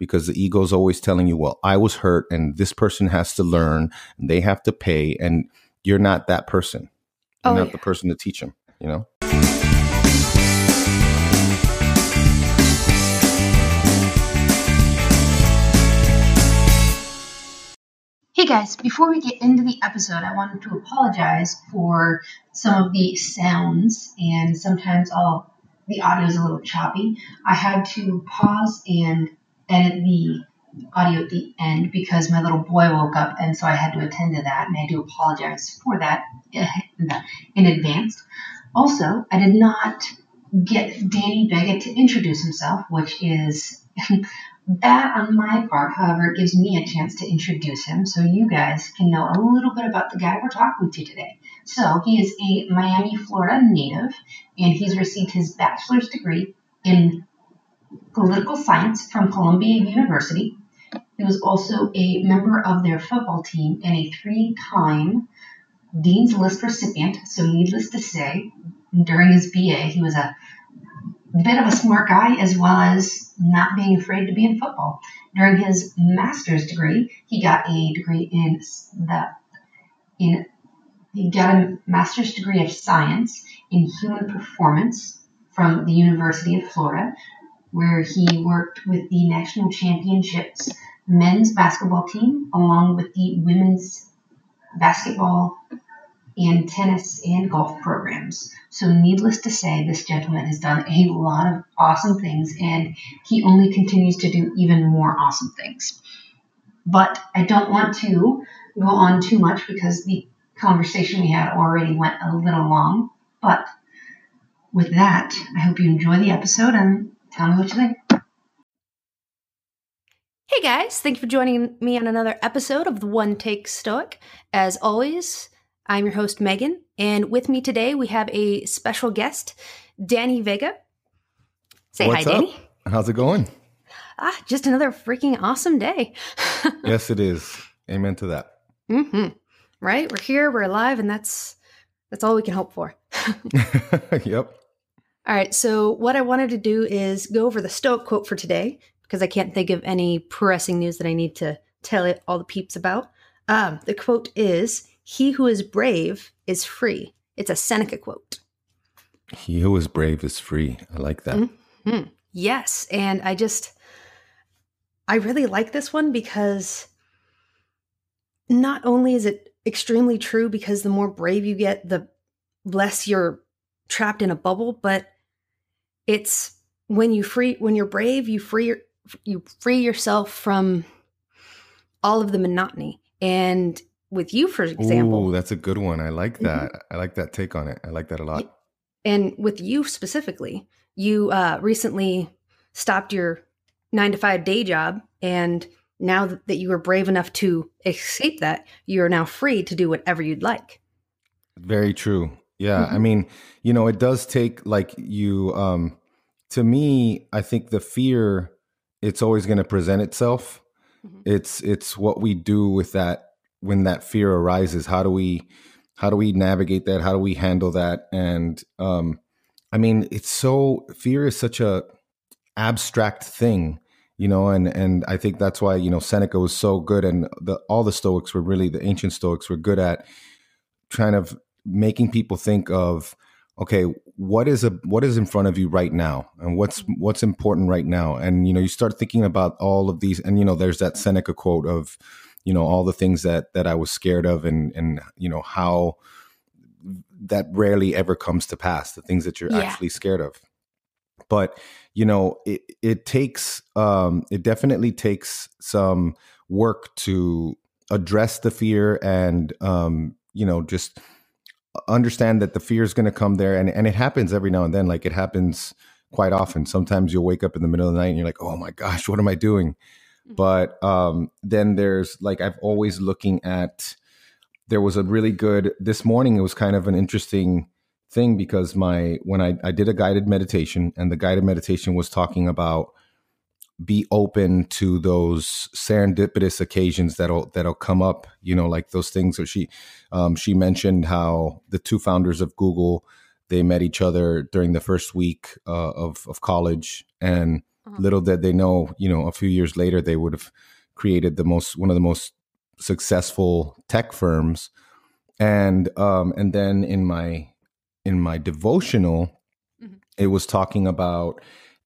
because the ego is always telling you, well, I was hurt and this person has to learn and they have to pay. And you're not that person. You're Oh, not yeah. the person to teach them, you know? Hey guys, before we get into the episode, I wanted to apologize for some of the sounds and sometimes all the audio is a little choppy. I had to pause and edit the audio at the end because my little boy woke up and so I had to attend to that and I do apologize for that in advance. Also, I did not get Danny Vega to introduce himself, which is bad on my part. However, it gives me a chance to introduce him so you guys can know a little bit about the guy we're talking to today. So, he is a Miami, Florida native, and he's received his bachelor's degree in political science from Columbia University. He was also a member of their football team and a three time Dean's List recipient. So, needless to say, during his BA, he was a bit of a smart guy as well as not being afraid to be in football. During his master's degree, he got a degree in the in he got a master's degree of science in human performance from the University of Florida, where he worked with the national championships men's basketball team along with the women's basketball and tennis and golf programs. So, needless to say, this gentleman has done a lot of awesome things and he only continues to do even more awesome things. But I don't want to go on too much because the conversation we had already went a little long. But with that, I hope you enjoy the episode and tell me what you think. Hey guys, thank you for joining me on another episode of the One Take Stoic. As always, I'm your host, Megan, and with me today we have a special guest, Danny Vega. Say What's hi, up? Danny. How's it going? Ah, just another freaking awesome day. yes, it is. Amen to that. hmm Right? We're here, we're alive, and that's that's all we can hope for. yep. All right, so what I wanted to do is go over the Stoic quote for today because I can't think of any pressing news that I need to tell it, all the peeps about. Um, the quote is He who is brave is free. It's a Seneca quote. He who is brave is free. I like that. Hmm. Yes, and I just, I really like this one because not only is it extremely true because the more brave you get, the less you're trapped in a bubble, but it's when you free when you're brave, you free you free yourself from all of the monotony. And with you, for example, Ooh, that's a good one. I like Mhm. that. I like that take on it. I like that a lot. and with you specifically, you uh, recently stopped your nine to five day job, and now that you were brave enough to escape that, you are now free to do whatever you'd like. Very true. Yeah. I Mhm. mean, you know, it does take like you um to me, I think the fear it's always going to present itself. Mhm. It's it's what we do with that when that fear arises. How do we how do we navigate that? How do we handle that? And um I mean, it's so fear is such a abstract thing, you know, and and I think that's why, you know, Seneca was so good and the all the Stoics were really the ancient Stoics were good at trying of making people think of okay what is a what is in front of you right now? And what's what's important right now? And you know you start thinking about all of these and you know there's that seneca quote of you know all the things that that i was scared of and and you know how that rarely ever comes to pass the things that you're Yeah. actually scared of. But you know it it takes um it definitely takes some work to address the fear and um you know just understand that the fear is going to come there and and it happens every now and then like it happens quite often sometimes you'll wake up in the middle of the night and you're like oh my gosh what am i doing Mhm. but um then there's like i've always looking at there was a really good this morning it was kind of an interesting thing because my when I, I did a guided meditation and the guided meditation was talking about be open to those serendipitous occasions that'll that'll come up you know like those things that she um, she mentioned how the two founders of google they met each other during the first week uh, of, of college and Little did they know, you know, a few years later they would have created the most one of the most successful tech firms. And um, and then in my in my devotional, mm-hmm. it was talking about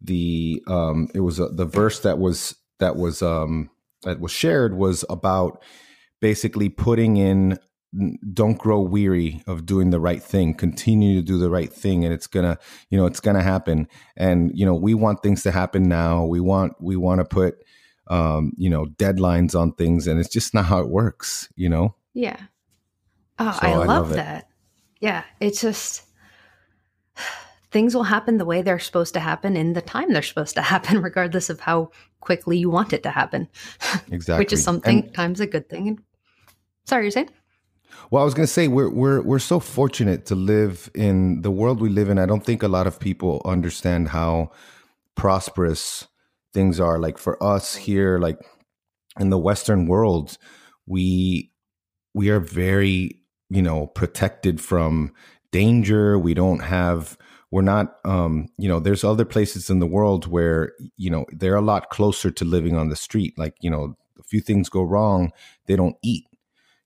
the um, it was uh, the verse that was that was um, that was shared was about basically putting in don't grow weary of doing the right thing. Continue to do the right thing and it's gonna you know it's gonna happen. And you know we want things to happen now. We want we want to put um you know deadlines on things and it's just not how it works you know? Yeah. Oh so I, I, love, love that. Yeah it's just things will happen the way they're supposed to happen in the time they're supposed to happen regardless of how quickly you want it to happen exactly which is something and, times a good thing and sorry you're saying well, I was going to say we're we're we're so fortunate to live in the world we live in. I don't think a lot of people understand how prosperous things are. Like for us here, like in the Western world, we we are very you know protected from danger. We don't have we're not um you know there's other places in the world where you know they're a lot closer to living on the street. Like you know a few things go wrong they don't eat.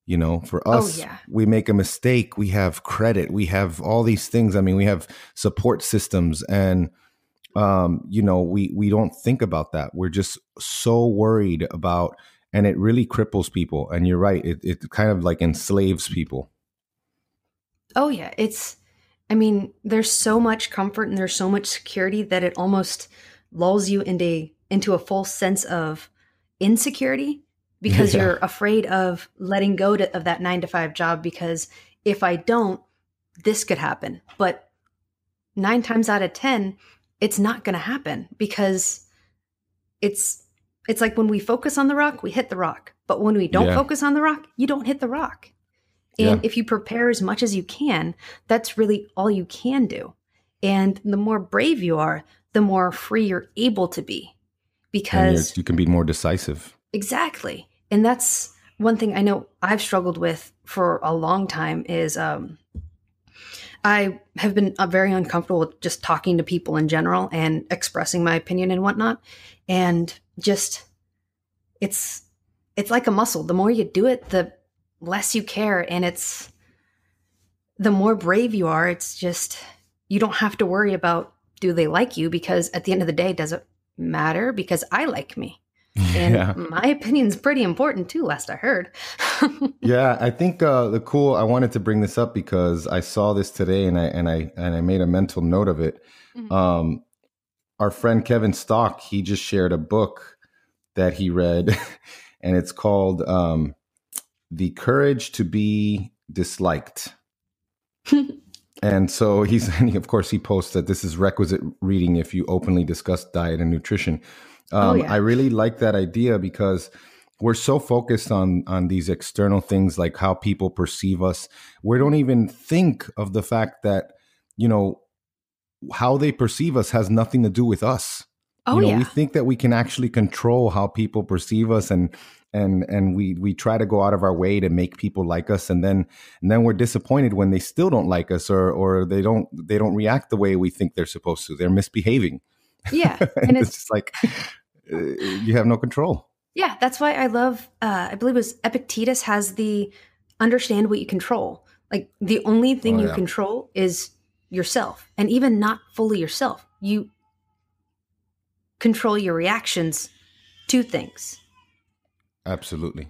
You know for oh, us oh, yeah. we make a mistake we have credit we have all these things. I mean we have support systems and um you know we we don't think about that. We're just so worried about and it really cripples people. And you're right it, it kind of like enslaves people. Oh yeah. It's i mean there's so much comfort and there's so much security that it almost lulls you into into a false sense of insecurity because yeah. you're afraid of letting go to, of that nine to five job because if I don't, this could happen. But nine times out of 10, it's not going to happen because it's it's like when we focus on the rock, we hit the rock. But when we don't yeah. focus on the rock, you don't hit the rock. And yeah. if you prepare as much as you can, that's really all you can do. And the more brave you are, the more free you're able to be because you can be more decisive. Exactly. And that's one thing I know I've struggled with for a long time is um, I have been uh, very uncomfortable with just talking to people in general and expressing my opinion and whatnot. And just it's it's like a muscle. The more you do it, the less you care and it's the more brave you are. It's just you don't have to worry about do they like you because at the end of the day does it matter because I like me. And yeah. my opinion's pretty important too, last I heard. yeah, I think uh, the cool. I wanted to bring this up because I saw this today, and I and I and I made a mental note of it. Mm-hmm. Um, our friend Kevin Stock, he just shared a book that he read, and it's called um, "The Courage to Be Disliked." and so he's, and of course, he posts that this is requisite reading if you openly discuss diet and nutrition. Oh, um, oh, yeah. I really like that idea because we're so focused on on these external things like how people perceive us. We don't even think of the fact that you know how they perceive us has nothing to do with us. Oh, you know, yeah. we think that we can actually control how people perceive us and and and we we try to go out of our way to make people like us and then and then we're disappointed when they still don't like us or or they don't they don't react the way we think they're supposed to. They're misbehaving. Yeah. and, and it's, it's just like uh, you have no control. Yeah, that's why I love. Uh, I believe it was Epictetus has the understand what you control. Like the only thing oh, you yeah. control is yourself, and even not fully yourself. You control your reactions to things. Absolutely.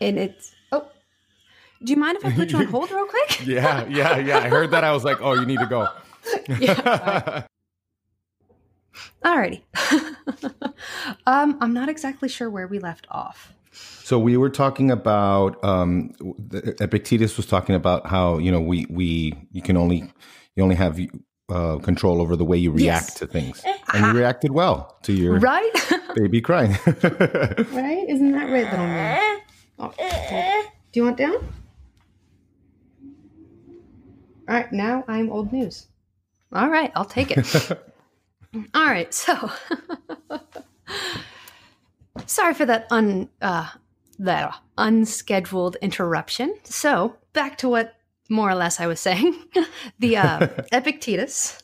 And it's oh, do you mind if I put you on hold real quick? yeah, yeah, yeah. I heard that. I was like, oh, you need to go. yeah. Alrighty. um, I'm not exactly sure where we left off. So we were talking about um, Epictetus was talking about how you know we we you can only you only have uh, control over the way you react yes. to things, and you reacted well to your right baby crying. right? Isn't that right, little man? Oh, Do you want down? All right, now I'm old news. All right, I'll take it. All right, so sorry for that un uh, that unscheduled interruption. So back to what more or less I was saying. the uh, Epictetus.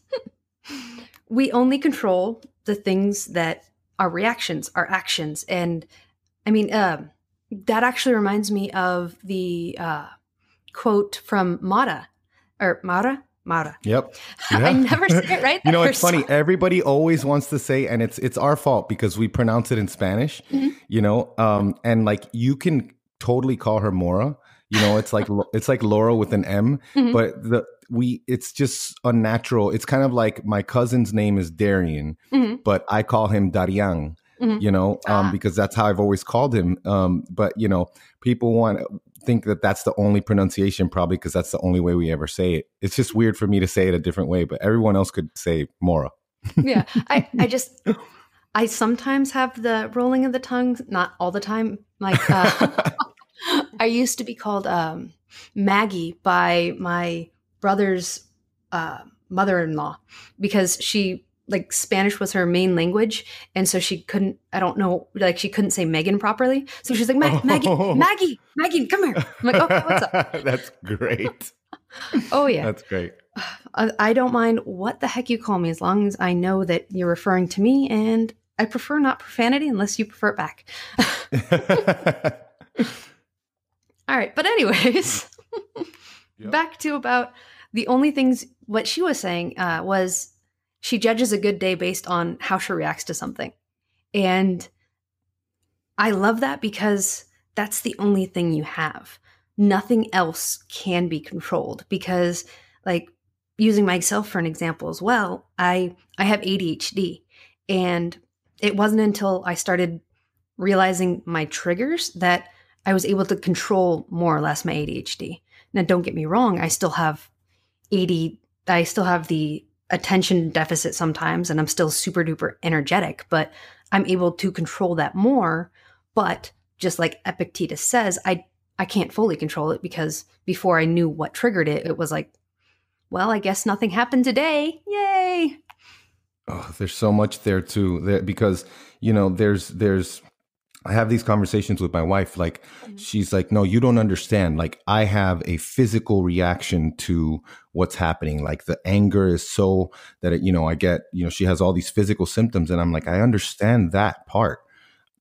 we only control the things that are reactions, are actions. And I mean, uh, that actually reminds me of the uh, quote from Mara or Mara. Mara. Yep. Yeah. I never say it right. you know, it's funny. Everybody always wants to say, and it's it's our fault because we pronounce it in Spanish. Mm-hmm. You know, um, and like you can totally call her Mora. You know, it's like it's like Laura with an M, mm-hmm. but the we it's just unnatural. It's kind of like my cousin's name is Darian, mm-hmm. but I call him Darian. Mm-hmm. You know, um, ah. because that's how I've always called him. Um, but you know, people want think that that's the only pronunciation, probably because that's the only way we ever say it. It's just weird for me to say it a different way, but everyone else could say Mora. yeah, I I just I sometimes have the rolling of the tongue, not all the time. Like uh, I used to be called um, Maggie by my brother's uh, mother-in-law because she like Spanish was her main language, and so she couldn't. I don't know, like she couldn't say Megan properly. So she's like, Mag- Maggie, oh. Maggie, Maggie, come here. I'm like, okay, what's up? That's great. oh yeah, that's great. I, I don't mind what the heck you call me as long as I know that you're referring to me, and I prefer not profanity unless you prefer it back. All right, but anyways, yep. back to about the only things what she was saying uh, was she judges a good day based on how she reacts to something. And I love that because that's the only thing you have. Nothing else can be controlled because like using myself for an example as well, I I have ADHD and it wasn't until I started realizing my triggers that I was able to control more or less my ADHD. Now don't get me wrong, I still have AD I still have the attention deficit sometimes and I'm still super duper energetic, but I'm able to control that more. But just like Epictetus says, I I can't fully control it because before I knew what triggered it, it was like, well, I guess nothing happened today. Yay. Oh, there's so much there too. because, you know, there's there's I have these conversations with my wife. Like, mm-hmm. she's like, no, you don't understand. Like, I have a physical reaction to what's happening. Like, the anger is so that, it, you know, I get, you know, she has all these physical symptoms. And I'm like, I understand that part,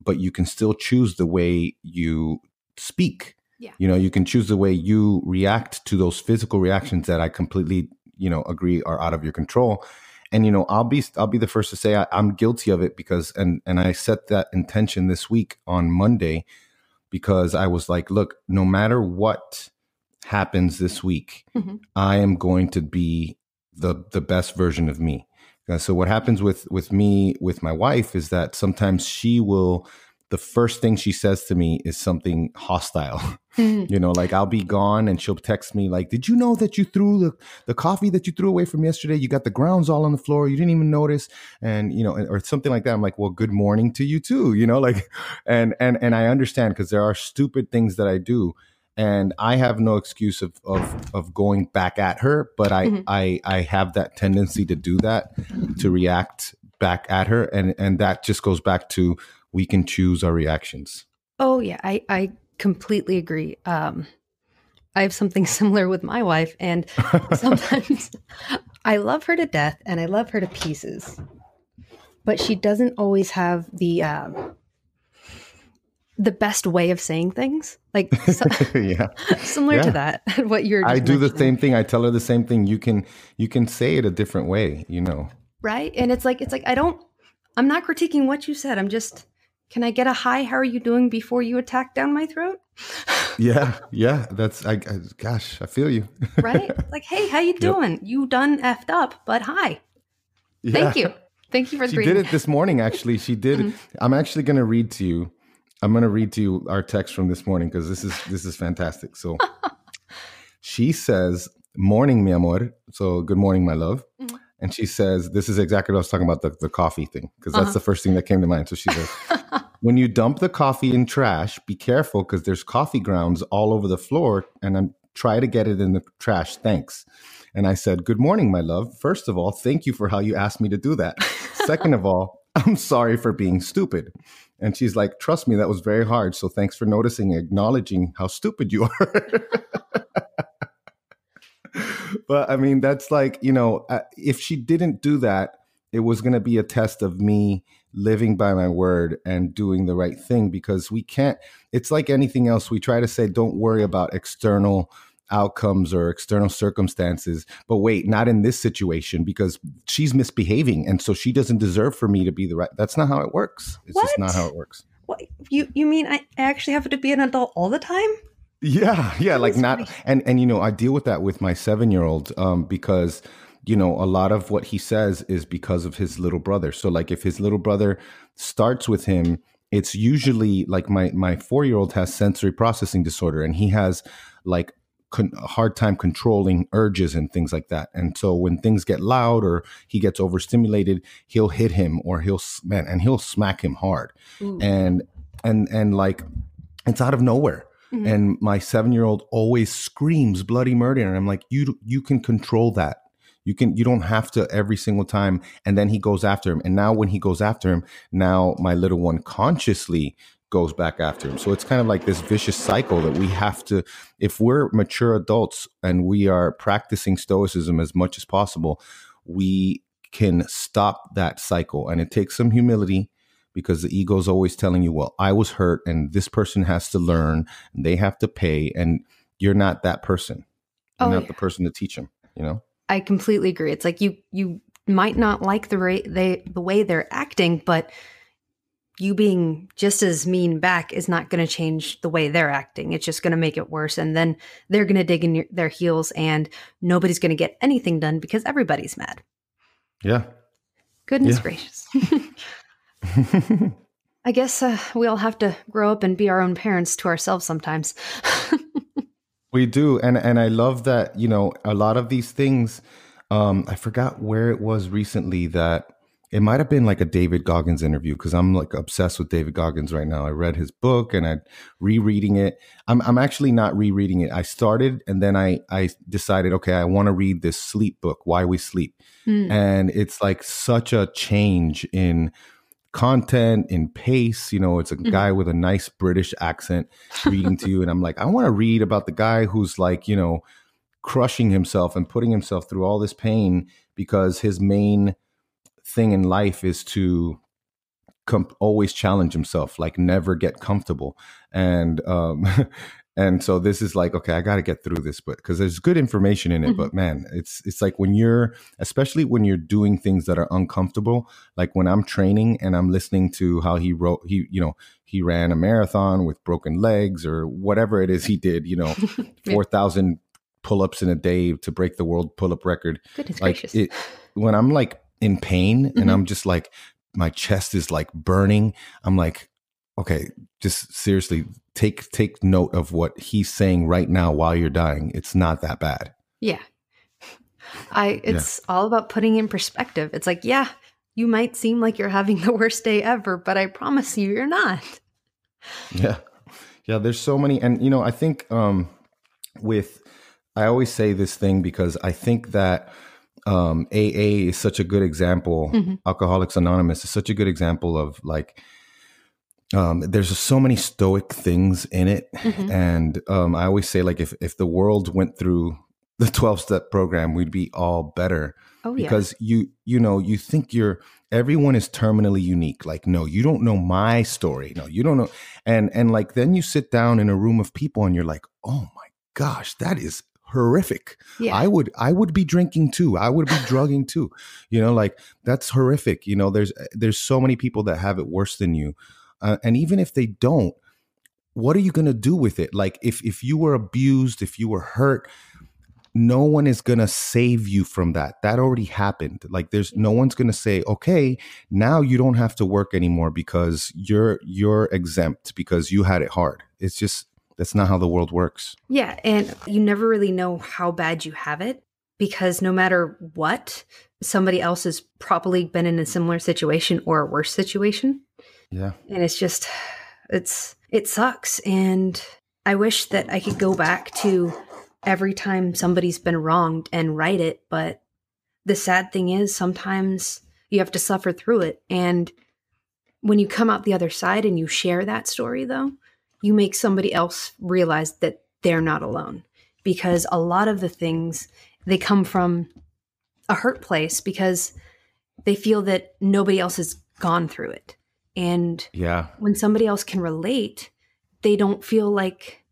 but you can still choose the way you speak. Yeah. You know, you can choose the way you react to those physical reactions that I completely, you know, agree are out of your control and you know i'll be i'll be the first to say I, i'm guilty of it because and and i set that intention this week on monday because i was like look no matter what happens this week mm-hmm. i am going to be the the best version of me uh, so what happens with with me with my wife is that sometimes she will the first thing she says to me is something hostile. Mm-hmm. You know, like I'll be gone and she'll text me like, "Did you know that you threw the the coffee that you threw away from yesterday? You got the grounds all on the floor. You didn't even notice." And you know, or something like that. I'm like, "Well, good morning to you too." You know, like and and and I understand because there are stupid things that I do and I have no excuse of of, of going back at her, but I, mm-hmm. I I have that tendency to do that, to react back at her, and and that just goes back to we can choose our reactions. Oh yeah, I I completely agree. Um, I have something similar with my wife, and sometimes I love her to death and I love her to pieces, but she doesn't always have the um, the best way of saying things. Like, so, yeah, similar yeah. to that. What you're. I do the same thing. I tell her the same thing. You can you can say it a different way. You know. Right, and it's like it's like I don't. I'm not critiquing what you said. I'm just can I get a hi? How are you doing before you attack down my throat? yeah, yeah. That's I, I, Gosh, I feel you. right? Like, hey, how you doing? Yep. You done effed up, but hi. Yeah. Thank you. Thank you for. She did it this morning. Actually, she did. mm-hmm. I'm actually going to read to you. I'm going to read to you our text from this morning because this is this is fantastic. So, she says, "Morning, mi amor." So, good morning, my love. And she says, This is exactly what I was talking about the, the coffee thing, because that's uh-huh. the first thing that came to mind. So she says, When you dump the coffee in trash, be careful because there's coffee grounds all over the floor, and I'm try to get it in the trash. Thanks. And I said, Good morning, my love. First of all, thank you for how you asked me to do that. Second of all, I'm sorry for being stupid. And she's like, Trust me, that was very hard. So thanks for noticing and acknowledging how stupid you are. but I mean, that's like, you know, if she didn't do that, it was going to be a test of me living by my word and doing the right thing because we can't it's like anything else we try to say don't worry about external outcomes or external circumstances but wait not in this situation because she's misbehaving and so she doesn't deserve for me to be the right that's not how it works it's What? just not how it works What you you mean I actually have to be an adult all the time? Yeah, yeah, like not funny. and and you know, I deal with that with my 7-year-old um because you know, a lot of what he says is because of his little brother. So like if his little brother starts with him, it's usually like my my 4-year-old has sensory processing disorder and he has like con- a hard time controlling urges and things like that. And so when things get loud or he gets overstimulated, he'll hit him or he'll man and he'll smack him hard. And and and like it's out of nowhere Mhm. and my seven year old always screams bloody murder and i'm like you you can control that. You can you don't have to every single time. And then he goes after him. And now when he goes after him now my little one consciously goes back after him. So it's kind of like this vicious cycle that we have to if we're mature adults and we are practicing stoicism as much as possible we can stop that cycle. And it takes some humility because the ego is always telling you, well, I was hurt and this person has to learn and they have to pay. And you're not that person. You're Oh, not yeah. the person to teach them, you know? I completely agree. It's like you you might not like the rate they the way they're acting, but you being just as mean back is not going to change the way they're acting. It's just going to make it worse, and then they're going to dig in your, their heels, and nobody's going to get anything done because everybody's mad. Yeah. Goodness Yeah. gracious! I guess uh, we all have to grow up and be our own parents to ourselves sometimes. we do. And and I love that, you know, a lot of these things, um, I forgot where it was recently that it might have been like a David Goggins interview because I'm like obsessed with David Goggins right now. I read his book and I'm rereading it. I'm I'm actually not rereading it. I started and then I I decided, okay, I want to read this sleep book, Why We Sleep. Mm. and it's like such a change in content in pace you know it's a Mhm. guy with a nice british accent reading to you and i'm like i want to read about the guy who's like you know crushing himself and putting himself through all this pain because his main thing in life is to com- always challenge himself like never get comfortable and um and so this is like okay i got to get through this but because there's good information in it Mhm. but man it's it's like when you're especially when you're doing things that are uncomfortable like when i'm training and i'm listening to how he wrote he you know he ran a marathon with broken legs or whatever it is he did you know 4000 pull-ups in a day to break the world pull-up record Goodness like gracious! it when i'm like in pain Mhm. and i'm just like my chest is like burning i'm like okay just seriously take take note of what he's saying right now while you're dying it's not that bad Yeah. I it's all about putting in perspective. It's like, yeah, you might seem like you're having the worst day ever, but I promise you you're not. yeah yeah there's so many and you know i think um with i always say this thing because i think that um aa is such a good example Mhm. alcoholics anonymous is such a good example of like um there's so many stoic things in it. Mhm. and um i always say like if if the world went through the 12 step program we'd be all better. Oh yeah. because you you know you think you're everyone is terminally unique. Like no you don't know my story. No you don't know. And and like then you sit down in a room of people and you're like oh my gosh that is horrific. Yeah. i would i would be drinking too. I would be drugging too. You know like that's horrific. You know there's there's so many people that have it worse than you uh, and even if they don't what are you going to do with it? Like if if you were abused if you were hurt no one is going to save you from that. That already happened. Like there's no one's going to say okay now you don't have to work anymore because you're you're exempt because you had it hard. It's just that's not how the world works. Yeah, and you never really know how bad you have it because no matter what, somebody else has probably been in a similar situation or a worse situation. Yeah. And it's just it's it sucks. And i wish that i could go back to every time somebody's been wronged and right it but the sad thing is sometimes you have to suffer through it. And when you come out the other side and you share that story though you make somebody else realize that they're not alone. Because a lot of the things they come from a hurt place because they feel that nobody else has gone through it. And Yeah. when somebody else can relate, they don't feel like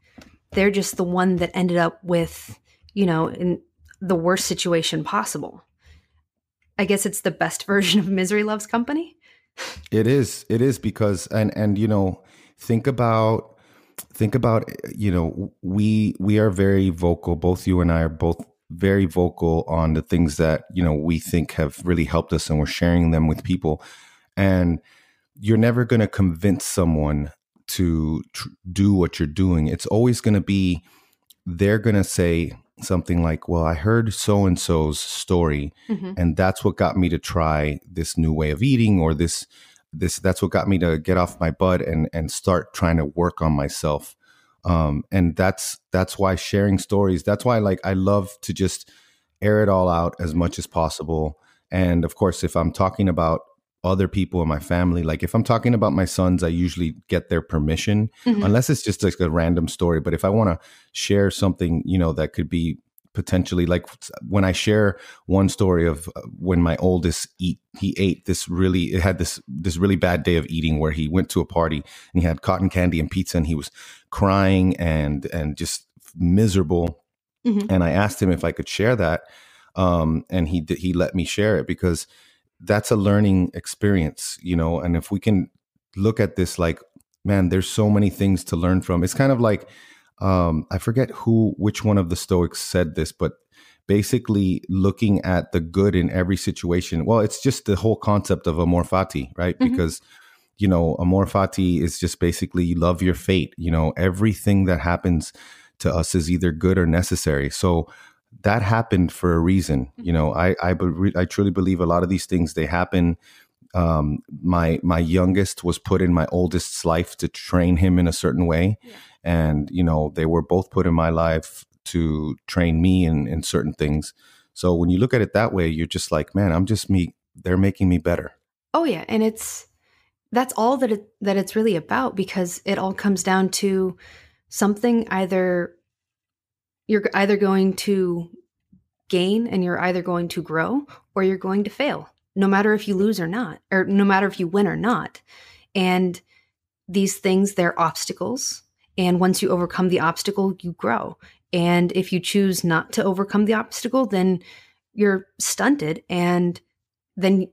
they're just the one that ended up with, you know, in the worst situation possible. I guess it's the best version of misery loves company. It is. It is because and and you know, think about think about you know, we we are very vocal. Both you and I are both very vocal on the things that, you know, we think have really helped us and we're sharing them with people. And you're never going to convince someone to tr- do what you're doing. It's always going to be they're going to say something like, "Well, I heard so and so's story and that's what got me to try this new way of eating or this this that's what got me to get off my butt and and start trying to work on myself. Um and that's that's why sharing stories that's why like i love to just air it all out as much as possible. And of course if i'm talking about other people in my family like if i'm talking about my sons i usually get their permission Mhm. unless it's just like a random story but if i want to share something you know that could be potentially like when i share one story of uh, when my oldest eat he ate this really it had this this really bad day of eating where he went to a party and he had cotton candy and pizza and he was crying and and just miserable Mhm. and i asked him if i could share that um and he did he let me share it because that's a learning experience you know and if we can look at this like man there's so many things to learn from. It's kind of like um i forget who which one of the stoics said this but basically looking at the good in every situation well it's just the whole concept of amor fati right? Mhm. because you know amor fati is just basically you love your fate you know everything that happens to us is either good or necessary. So that happened for a reason you know i i, be- I truly believe a lot of these things they happen um, my my youngest was put in my oldest's life to train him in a certain way, Yeah. and you know they were both put in my life to train me in in certain things. So when you look at it that way, you're just like, man, I'm just me. They're making me better. Oh yeah, and it's that's all that it that it's really about because it all comes down to something either you're either going to gain and you're either going to grow or you're going to fail. No matter if you lose or not or no matter if you win or not. And these things they're obstacles and once you overcome the obstacle you grow. And if you choose not to overcome the obstacle then you're stunted and then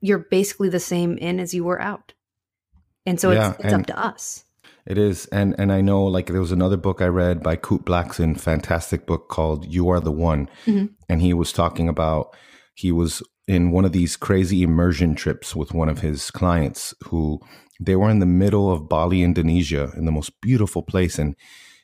you're basically the same in as you were out. And so Yeah, it's, it's up to us. It is, and and I know like there was another book I read by Kute Blackson, fantastic book called "You Are the One," Mhm. and he was talking about he was in one of these crazy immersion trips with one of his clients who they were in the middle of Bali, Indonesia, in the most beautiful place, and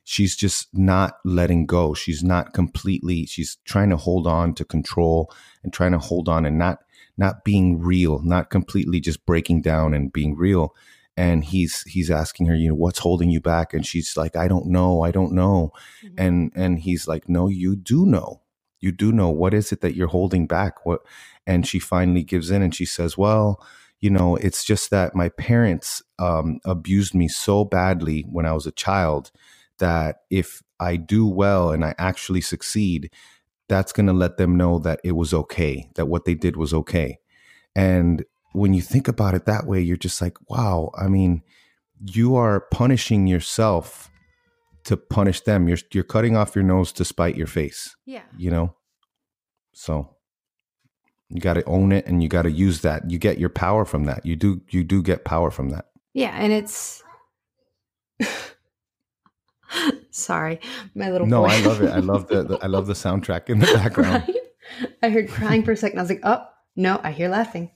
she's just not letting go. She's not completely. She's trying to hold on to control and trying to hold on and not not being real, not completely just breaking down and being real and he's he's asking her you know what's holding you back? And she's like i don't know i don't know. Mhm. and and he's like no you do know. You do know. What is it that you're holding back? What and she finally gives in and she says well you know it's just that my parents um, abused me so badly when i was a child that if i do well and i actually succeed that's going to let them know that it was okay that what they did was okay. And when you think about it that way, you're just like, wow, I mean, you are punishing yourself to punish them. You're you're cutting off your nose to spite your face, Yeah. you know? So you got to own it and you got to use that. You get your power from that. You do you do get power from that. Yeah, and it's sorry, my little No. I love it. I love the, the I love the soundtrack in the background. Right? I heard crying for a second. I was like, oh no, I hear laughing.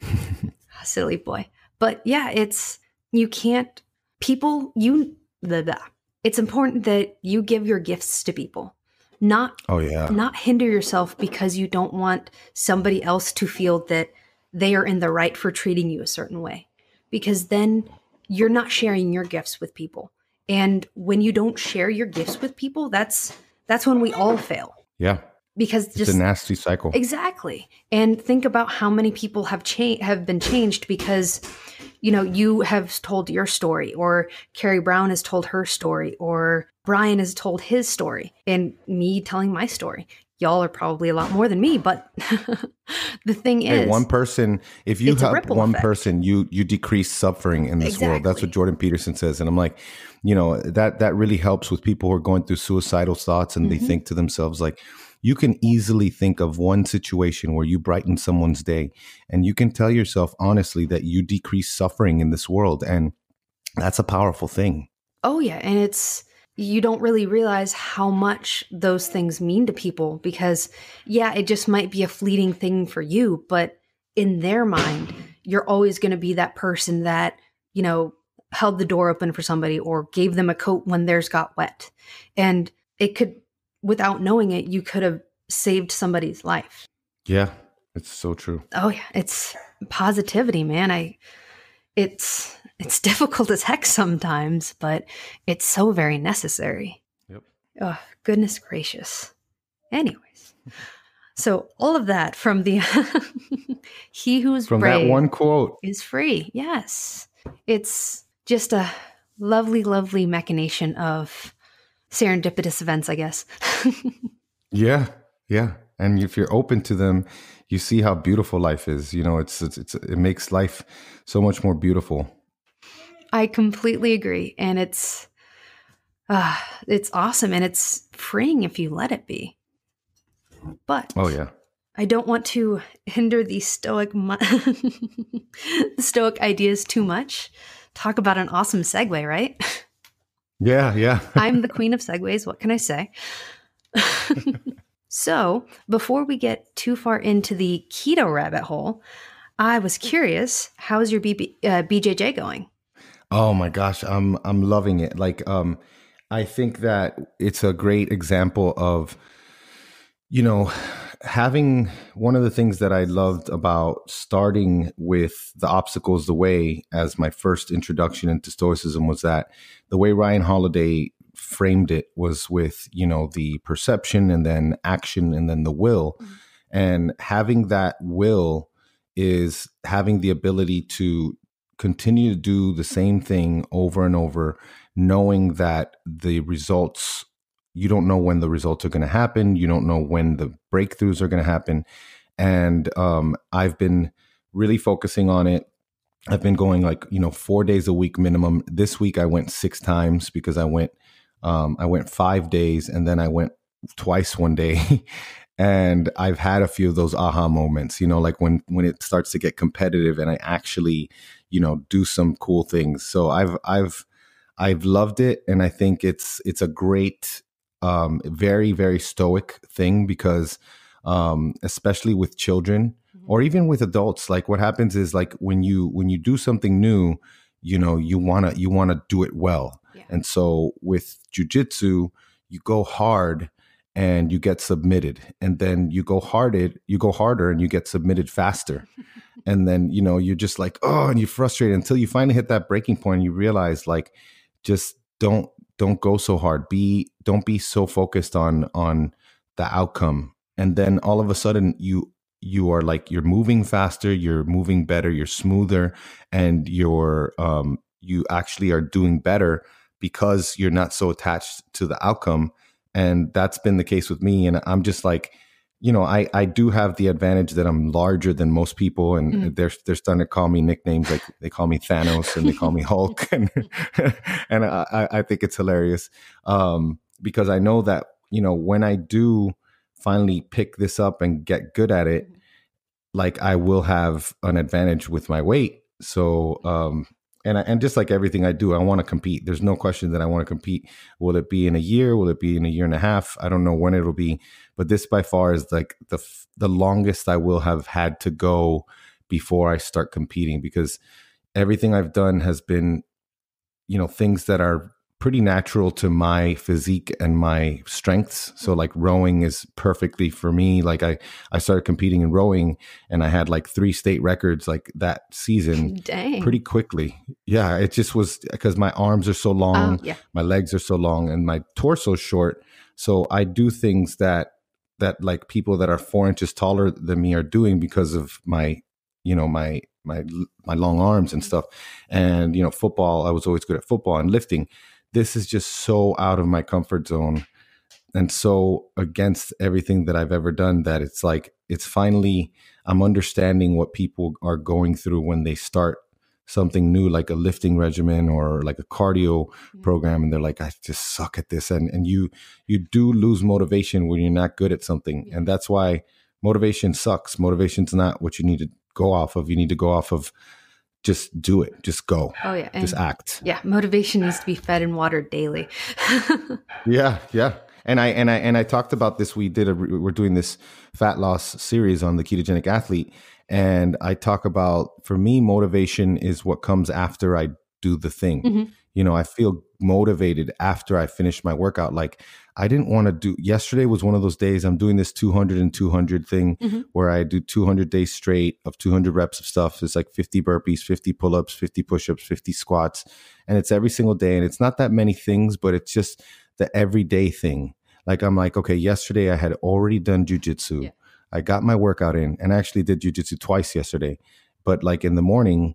Silly boy. But yeah, it's you can't people you the the it's important that you give your gifts to people. Not Oh yeah. not hinder yourself because you don't want somebody else to feel that they are in the right for treating you a certain way because then you're not sharing your gifts with people and when you don't share your gifts with people that's that's when we all fail Yeah. Because It's just a nasty cycle. Exactly. And think about how many people have changed have been changed because you know, you have told your story or Carrie Brown has told her story or Brian has told his story and me telling my story. y'all are probably a lot more than me, but the thing Hey, is, one person, if you help one effect. person, you you decrease suffering in this world. That's what Jordan Peterson says. And I'm like, you know, that that really helps with people who are going through suicidal thoughts and they Mhm. think to themselves like you can easily think of one situation where you brighten someone's day and you can tell yourself honestly that you decrease suffering in this world and that's a powerful thing. Oh, yeah. And it's, you don't really realize how much those things mean to people because, yeah, it just might be a fleeting thing for you, but in their mind, you're always going to be that person that, you know, held the door open for somebody or gave them a coat when theirs got wet. And it could, without knowing it, you could have saved somebody's life. Yeah, it's so true. Oh, yeah. It's positivity, man. I, it's, it's difficult as heck sometimes, but it's so very necessary. Yep. Oh, goodness gracious. Anyways, so all of that from the He Who's From Brave that one quote. is free. Yes. It's just a lovely, lovely machination of serendipitous events, I guess. Yeah, yeah. And if you're open to them, you see how beautiful life is. You know, it's it's, it's it makes life so much more beautiful. I completely agree. And it's uh, it's awesome and it's freeing if you let it be. But Oh yeah. I don't want to hinder the stoic mu- the stoic ideas too much. Talk about an awesome segue, right? Yeah, yeah. I'm the queen of segues. What can I say? so, before we get too far into the keto rabbit hole, I was curious, how's your BB, uh, BJJ going? Oh my gosh, I'm I'm loving it. Like um I think that it's a great example of you know having one of the things that I loved about starting with the obstacles the way as my first introduction into stoicism was that the way Ryan Holiday framed it was with, you know, the perception and then action and then the will. Mhm. And having that will is having the ability to continue to do the same thing over and over, knowing that the results, you don't know when the results are going to happen. You don't know when the breakthroughs are going to happen. And um, I've been really focusing on it. I've been going like, you know, four days a week minimum. This week I went six times because I went, um, I went five days and then I went twice one day. and I've had a few of those aha moments, you know, like when, when it starts to get competitive and I actually, you know, do some cool things. So I've, I've, I've loved it. And I think it's, it's a great, um, very, very stoic thing because, um, especially with children or even with adults, like what happens is like when you, when you do something new, you know, you want to, you want to do it well. Yeah. And so with jujitsu, you go hard and you get submitted and then you go harded you go harder and you get submitted faster and then you know you're just like oh and you're frustrated until you finally hit that breaking point and you realize like just don't don't go so hard. Be don't be so focused on on the outcome. And then all of a sudden you you are like you're moving faster you're moving better you're smoother and you're um you actually are doing better because you're not so attached to the outcome. And that's been the case with me. And i'm just like you know i i do have the advantage that i'm larger than most people and Mm. they're they're starting to call me nicknames like they call me thanos and they call me hulk and and i i think it's hilarious um because i know that you know when i do finally pick this up and get good at it like i will have an advantage with my weight so um and I, and just like everything I do, I want to compete. There's no question that I want to compete. Will it be in a year? Will it be in a year and a half? I don't know when it'll be, but this by far is like the the longest I will have had to go before I start competing because everything I've done has been, you know, things that are pretty natural to my physique and my strengths. So like rowing is perfectly for me. Like I I started competing in rowing and I had like three state records like that season Dang. pretty quickly. Yeah, it just was because my arms are so oh, long, Oh, yeah. my legs are so long, and my torso short. So I do things that that like people that are four inches taller than me are doing because of my, you know, my my my long arms and mm. stuff. And you know, football. I was always good at football and lifting. This is just so out of my comfort zone and so against everything that I've ever done that it's like it's finally I'm understanding what people are going through when they start something new like a lifting regimen or like a cardio mm-hmm. program and they're like I just suck at this and and you you do lose motivation when you're not good at something yeah. and that's why motivation sucks motivation's not what you need to go off of you need to go off of just do it just go oh yeah just act yeah motivation needs to be fed and watered daily yeah yeah and I and I and I talked about this. We did a we're doing this fat loss series on the ketogenic athlete, and I talk about for me motivation is what comes after I do the thing. Mm-hmm. You know, I feel motivated after I finish my workout. Like I didn't want to do yesterday was one of those days I'm doing this 200 and 200 thing mm-hmm. where I do 200 days straight of 200 reps of stuff. It's like 50 burpees, 50 pull-ups, 50 push-ups, 50 squats, and it's every single day and it's not that many things, but it's just the everyday thing. Like I'm like, okay, yesterday I had already done jujitsu. Yeah. I got my workout in and I actually did jujitsu twice yesterday. But like in the morning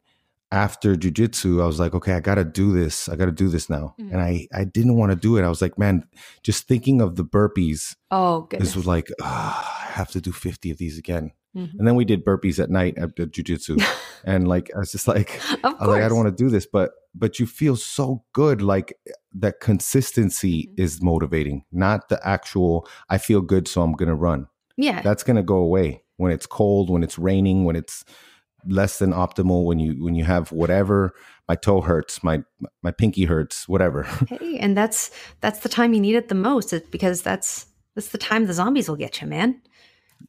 after jujitsu, I was like, okay, I gotta do this. I gotta do this now. Mm-hmm. And I I didn't want to do it. I was like, man, just thinking of the burpees. Oh goodness. This was like, oh, I have to do 50 of these again. Mm-hmm. And then we did burpees at night at the jujitsu. and like I was just like, I was like, I don't want to do this, but but you feel so good. Like that consistency mm-hmm. is motivating, not the actual I feel good, so I'm gonna run. Yeah. That's gonna go away when it's cold, when it's raining, when it's less than optimal, when you when you have whatever my toe hurts, my my pinky hurts, whatever. hey, and that's that's the time you need it the most, because that's that's the time the zombies will get you, man.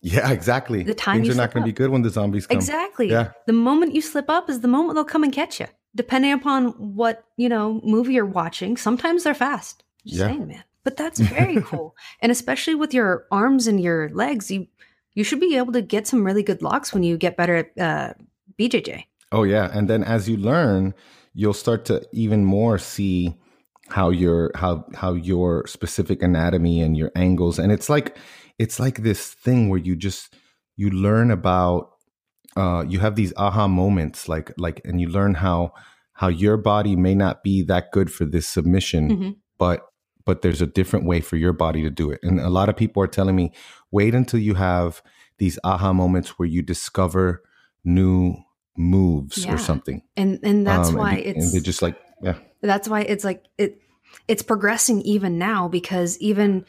Yeah, exactly. The time Things are not going to be good when the zombies come. Exactly. Yeah. The moment you slip up is the moment they'll come and catch you. Depending upon what, you know, movie you're watching, sometimes they're fast. Just yeah. saying, man. But that's very cool. And especially with your arms and your legs, you you should be able to get some really good locks when you get better at uh, BJJ. Oh yeah, and then as you learn, you'll start to even more see how your how how your specific anatomy and your angles and it's like it's like this thing where you just you learn about uh, you have these aha moments like like and you learn how how your body may not be that good for this submission mm-hmm. but but there's a different way for your body to do it and a lot of people are telling me wait until you have these aha moments where you discover new moves yeah. or something and and that's um, why and, it's and they're just like yeah that's why it's like it it's progressing even now because even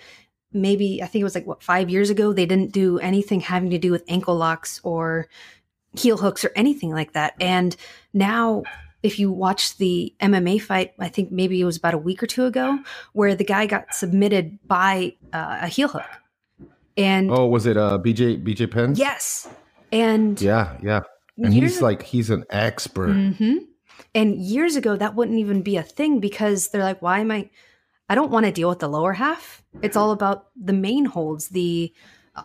maybe I think it was like what five years ago they didn't do anything having to do with ankle locks or heel hooks or anything like that. And now if you watch the MMA fight, I think maybe it was about a week or two ago, where the guy got submitted by uh, a heel hook. And oh, was it uh, BJ BJ Penn? Yes, and yeah, yeah, and he's like he's an expert. Mm-hmm. And years ago, that wouldn't even be a thing because they're like, why am I? I don't want to deal with the lower half. It's all about the main holds, the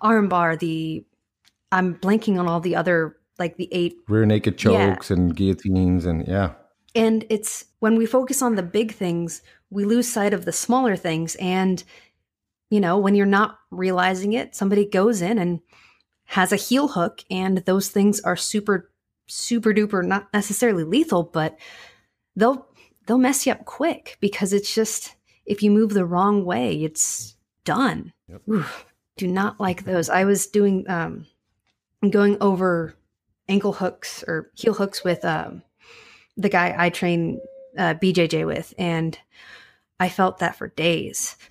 armbar, the I'm blanking on all the other like the eight rear naked chokes yeah. and guillotines and yeah. And it's when we focus on the big things, we lose sight of the smaller things and you know, when you're not realizing it, somebody goes in and has a heel hook and those things are super super duper not necessarily lethal, but they'll they'll mess you up quick because it's just if you move the wrong way, it's done. Yep. Oof, do not like those. I was doing um going over ankle hooks or heel hooks with um the guy I train uh, BJJ with, and I felt that for days.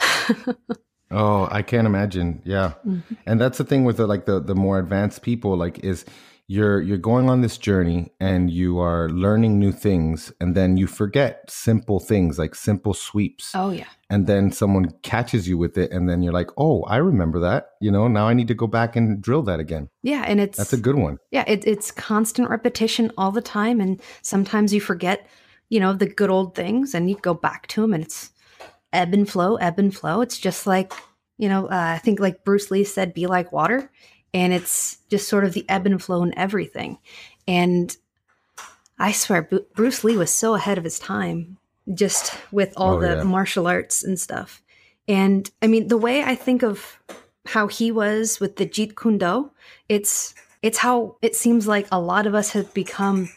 oh, I can't imagine. Yeah, mm-hmm. and that's the thing with the like the the more advanced people. Like, is you're you're going on this journey and you are learning new things and then you forget simple things like simple sweeps oh yeah and then someone catches you with it and then you're like oh i remember that you know now i need to go back and drill that again yeah and it's that's a good one yeah it, it's constant repetition all the time and sometimes you forget you know the good old things and you go back to them and it's ebb and flow ebb and flow it's just like you know uh, i think like bruce lee said be like water and it's just sort of the ebb and flow in everything. And I swear, Bruce Lee was so ahead of his time, just with all oh, the yeah. martial arts and stuff. And I mean, the way I think of how he was with the Jeet Kune Do, it's it's how it seems like a lot of us have become,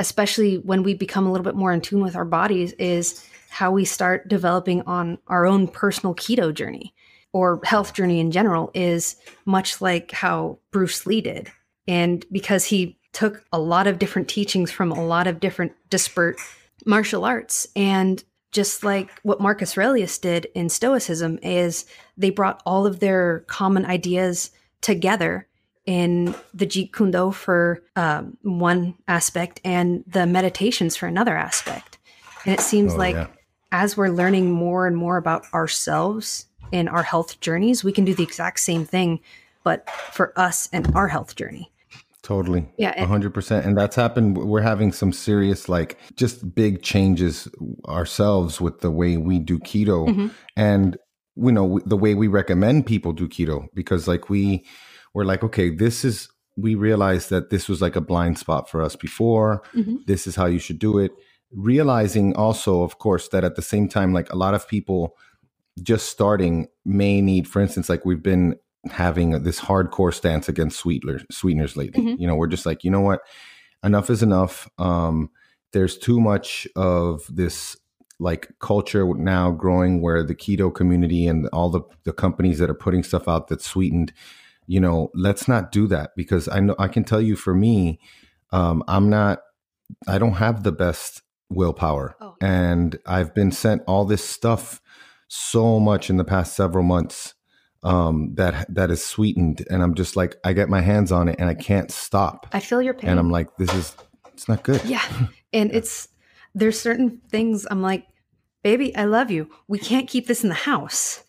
especially when we become a little bit more in tune with our bodies, is how we start developing on our own personal keto journey or health journey in general is much like how Bruce Lee did. And because he took a lot of different teachings from a lot of different disparate martial arts and just like what Marcus Aurelius did in Stoicism is they brought all of their common ideas together in the Jeet Kune Do for um, one aspect and the meditations for another aspect. And it seems Oh, like yeah. As we're learning more and more about ourselves in our health journeys, we can do the exact same thing, but for us and our health journey. Totally. Yeah, hundred percent. And that's happened. We're having some serious, like just big changes ourselves with the way we do keto Mhm. and, you know, the way we recommend people do keto because like we were like, okay, this is, we realized that this was like a blind spot for us before. Mhm. This is how you should do it. Realizing also, of course, that at the same time, like a lot of people just starting may need, for instance, like we've been having this hardcore stance against sweeteners, sweeteners lately. Mhm. You know, we're just like, you know what, enough is enough. Um, there's too much of this like culture now growing where the keto community and all the, the companies that are putting stuff out that's sweetened, you know, let's not do that because I know I can tell you for me, um, I'm not, I don't have the best willpower Oh. and I've been sent all this stuff so much in the past several months um, that that is sweetened, and I'm just like I get my hands on it and I can't stop, I feel your pain. and I'm like, this is it's not good. Yeah. And it's there's certain things I'm like, baby, I love you. We can't keep this in the house.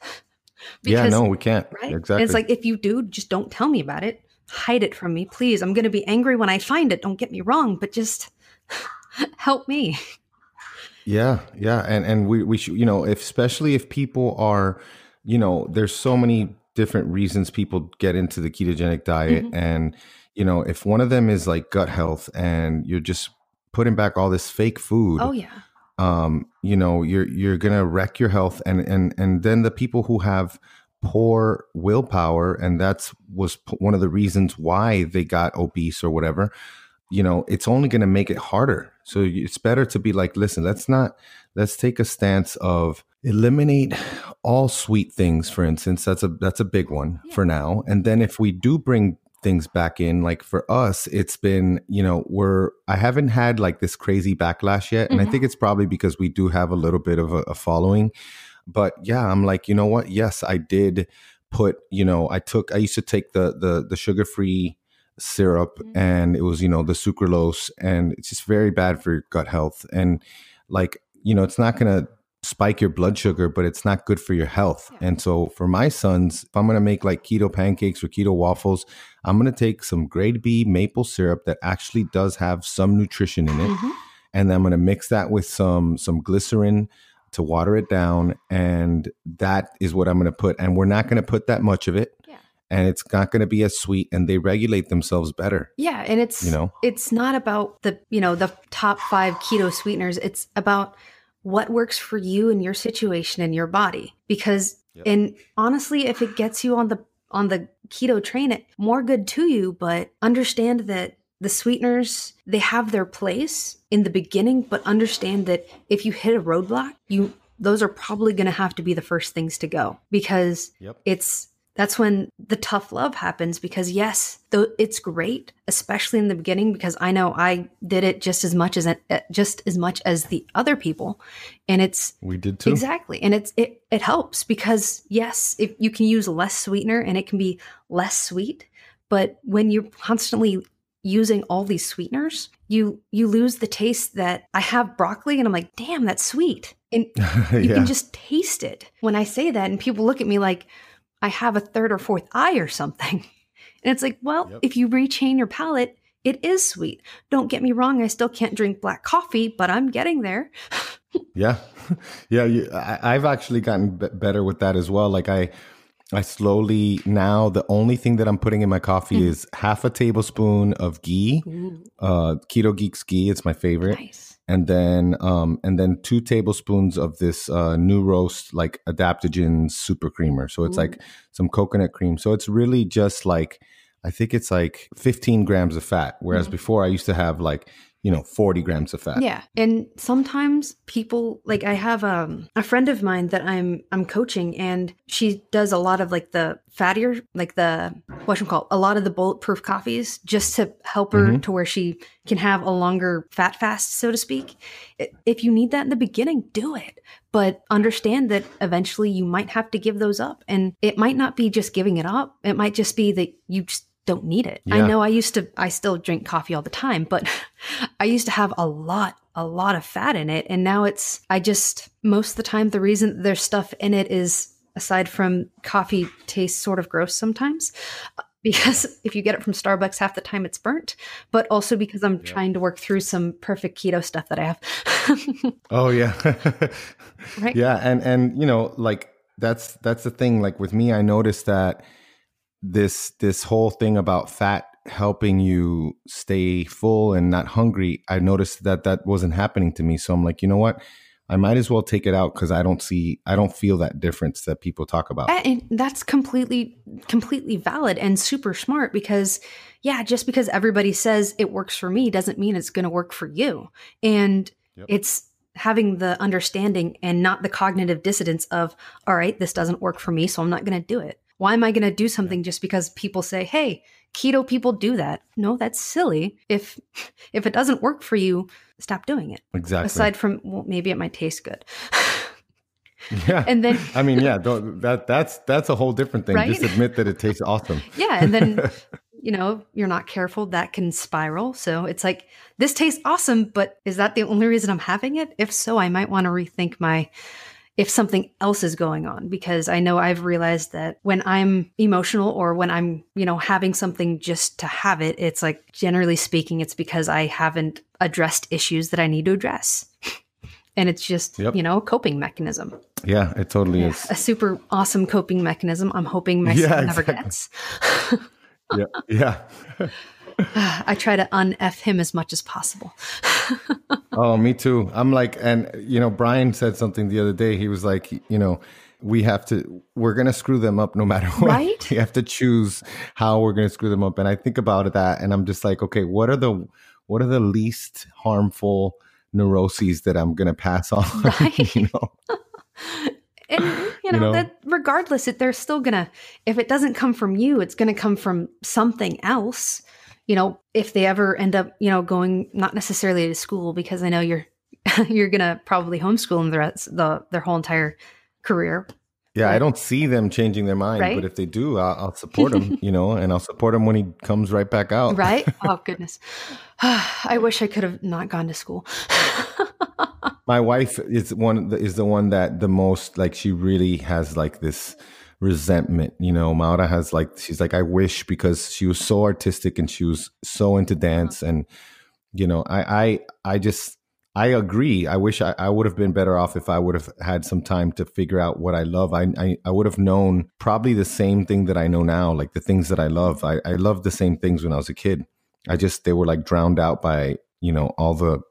yeah, no, we can't. right. And Exactly. it's like if you do, just don't tell me about it. Hide it from me, please. I'm gonna be angry when I find it. Don't get me wrong, but just help me. Yeah, yeah, and and we we should you know if especially if people are you know there's so many different reasons people get into the ketogenic diet Mhm. and you know if one of them is like gut health and you're just putting back all this fake food Oh yeah. um you know you're you're going to wreck your health and and and then the people who have poor willpower and that's was p- one of the reasons why they got obese or whatever you know it's only going to make it harder. So it's better to be like listen let's not let's take a stance of eliminate all sweet things for instance. That's a that's a big one Yeah. for now. And then if we do bring things back in like for us it's been you know we're i haven't had like this crazy backlash yet and i Mhm. think it's probably because we do have a little bit of a, a following. But yeah i'm like you know what? Yes i did put you know i took i used to take the the the sugar free syrup Mhm. and it was you know the sucralose and it's just very bad for your gut health and like you know it's not going to spike your blood sugar but it's not good for your health Yeah. and so for my sons if i'm going to make like keto pancakes or keto waffles i'm going to take some grade b maple syrup that actually does have some nutrition in it Mhm. and then I'm going to mix that with some some glycerin to water it down and that is what I'm going to put and we're not going to put that much of it Yeah. And it's not going to be as sweet and they regulate themselves better Yeah, and it's you know? it's not about the you know the top five keto sweeteners. It's about what works for you and your situation and your body. Because Yep. and honestly if it gets you on the on the keto train it more good to you but understand that the sweeteners they have their place in the beginning but understand that if you hit a roadblock you those are probably going to have to be the first things to go. Because yep. it's that's when the tough love happens because yes though it's great especially in the beginning because i know i did it just as much as uh, just as much as the other people. And it's we did too. Exactly. And it's it, it helps because yes if you can use less sweetener and it can be less sweet but when you're constantly using all these sweeteners you you lose the taste that i have broccoli and i'm like damn that's sweet. And you yeah. can just taste it. When I say that, and people look at me like I have a third or fourth eye or something. And it's like, well, Yep. if you rechain your palate, it is sweet. Don't get me wrong, I still can't drink black coffee, but I'm getting there. yeah yeah you, I, i've actually gotten b- better with that as well like i i slowly now the only thing that i'm putting in my coffee Mhm. is half a tablespoon of ghee uh keto geeks ghee it's my favorite nice. And then um and then two tablespoons of this uh new roast like adaptogen super creamer. So it's like some coconut cream. So it's really just like i think it's like 15 grams of fat. Whereas Mhm. before i used to have like you know 40 grams of fat Yeah. And sometimes people like I have um, a friend of mine that I'm I'm coaching and she does a lot of like the fattier like the what you call a lot of the bulletproof coffees just to help her Mhm. to where she can have a longer fat fast so to speak. If you need that in the beginning, do it. But understand that eventually you might have to give those up and it might not be just giving it up. It might just be that you just don't need it. I know I used to I still drink coffee all the time, but I used to have a lot a lot of fat in it and now it's I just most of the time the reason there's stuff in it is aside from coffee tastes sort of gross sometimes because if you get it from Starbucks half the time it's burnt, but also because I'm trying to work through some perfect keto stuff that I have. oh yeah right? yeah and and you know like that's that's the thing like with me i noticed that this this whole thing about fat helping you stay full and not hungry i noticed that that wasn't happening to me so i'm like you know what i might as well take it out because i don't see i don't feel that difference that people talk about And that's completely completely valid and super smart because yeah, just because everybody says it works for me doesn't mean it's going to work for you. And Yep. it's having the understanding and not the cognitive dissonance of all right, this doesn't work for me, so I'm not going to do it. Why am I going to do something just because people say, "Hey, keto people do that?" No, that's silly. If if it doesn't work for you, stop doing it. exactly Aside from well, maybe it might taste good. yeah and then i mean yeah that that's that's a whole different thing Right? just admit that it tastes awesome Yeah, and then you know you're not careful, that can spiral. So it's like this tastes awesome, but is that the only reason I'm having it? If so, I might want to rethink my if something else is going on because I know I've realized that when I'm emotional or when I'm, you know, having something just to have it, it's like generally speaking it's because I haven't addressed issues that I need to address. And it's just, Yep. you know, a coping mechanism. yeah it totally is A super awesome coping mechanism. I'm hoping my Yeah, son never exactly. gets. yeah yeah I try to un-F him as much as possible. Oh, me too. I'm like, and you know, Brian said something the other day. He was like, you know, we have to, we're going to screw them up no matter what. Right? We have to choose how we're going to screw them up. And I think about that and I'm just like, okay, what are the, what are the least harmful neuroses that I'm going to pass on? Right. you know? And you know, know? that regardless, they're still gonna if it doesn't come from you, it's gonna come from something else. You know, if they ever end up, you know, going not necessarily to school, because I know you're you're gonna probably homeschool them the rest the their whole entire career. Yeah. I don't see them changing their mind, Right? but if they do, I'll, I'll support him, you know, and I'll support him when he comes right back out. Right? oh goodness. I wish I could have not gone to school. my wife is one is the one that the most like she really has like this resentment you know? Maura has like she's like i wish because she was so artistic and she was so into dance uh-huh. and you know i i i just i agree. I wish i, I would have been better off if i would have had some time to figure out what i love. I i, I would have known probably the same thing that i know now like the things that i love. I i loved the same things when i was a kid. I just they were like drowned out by you know all the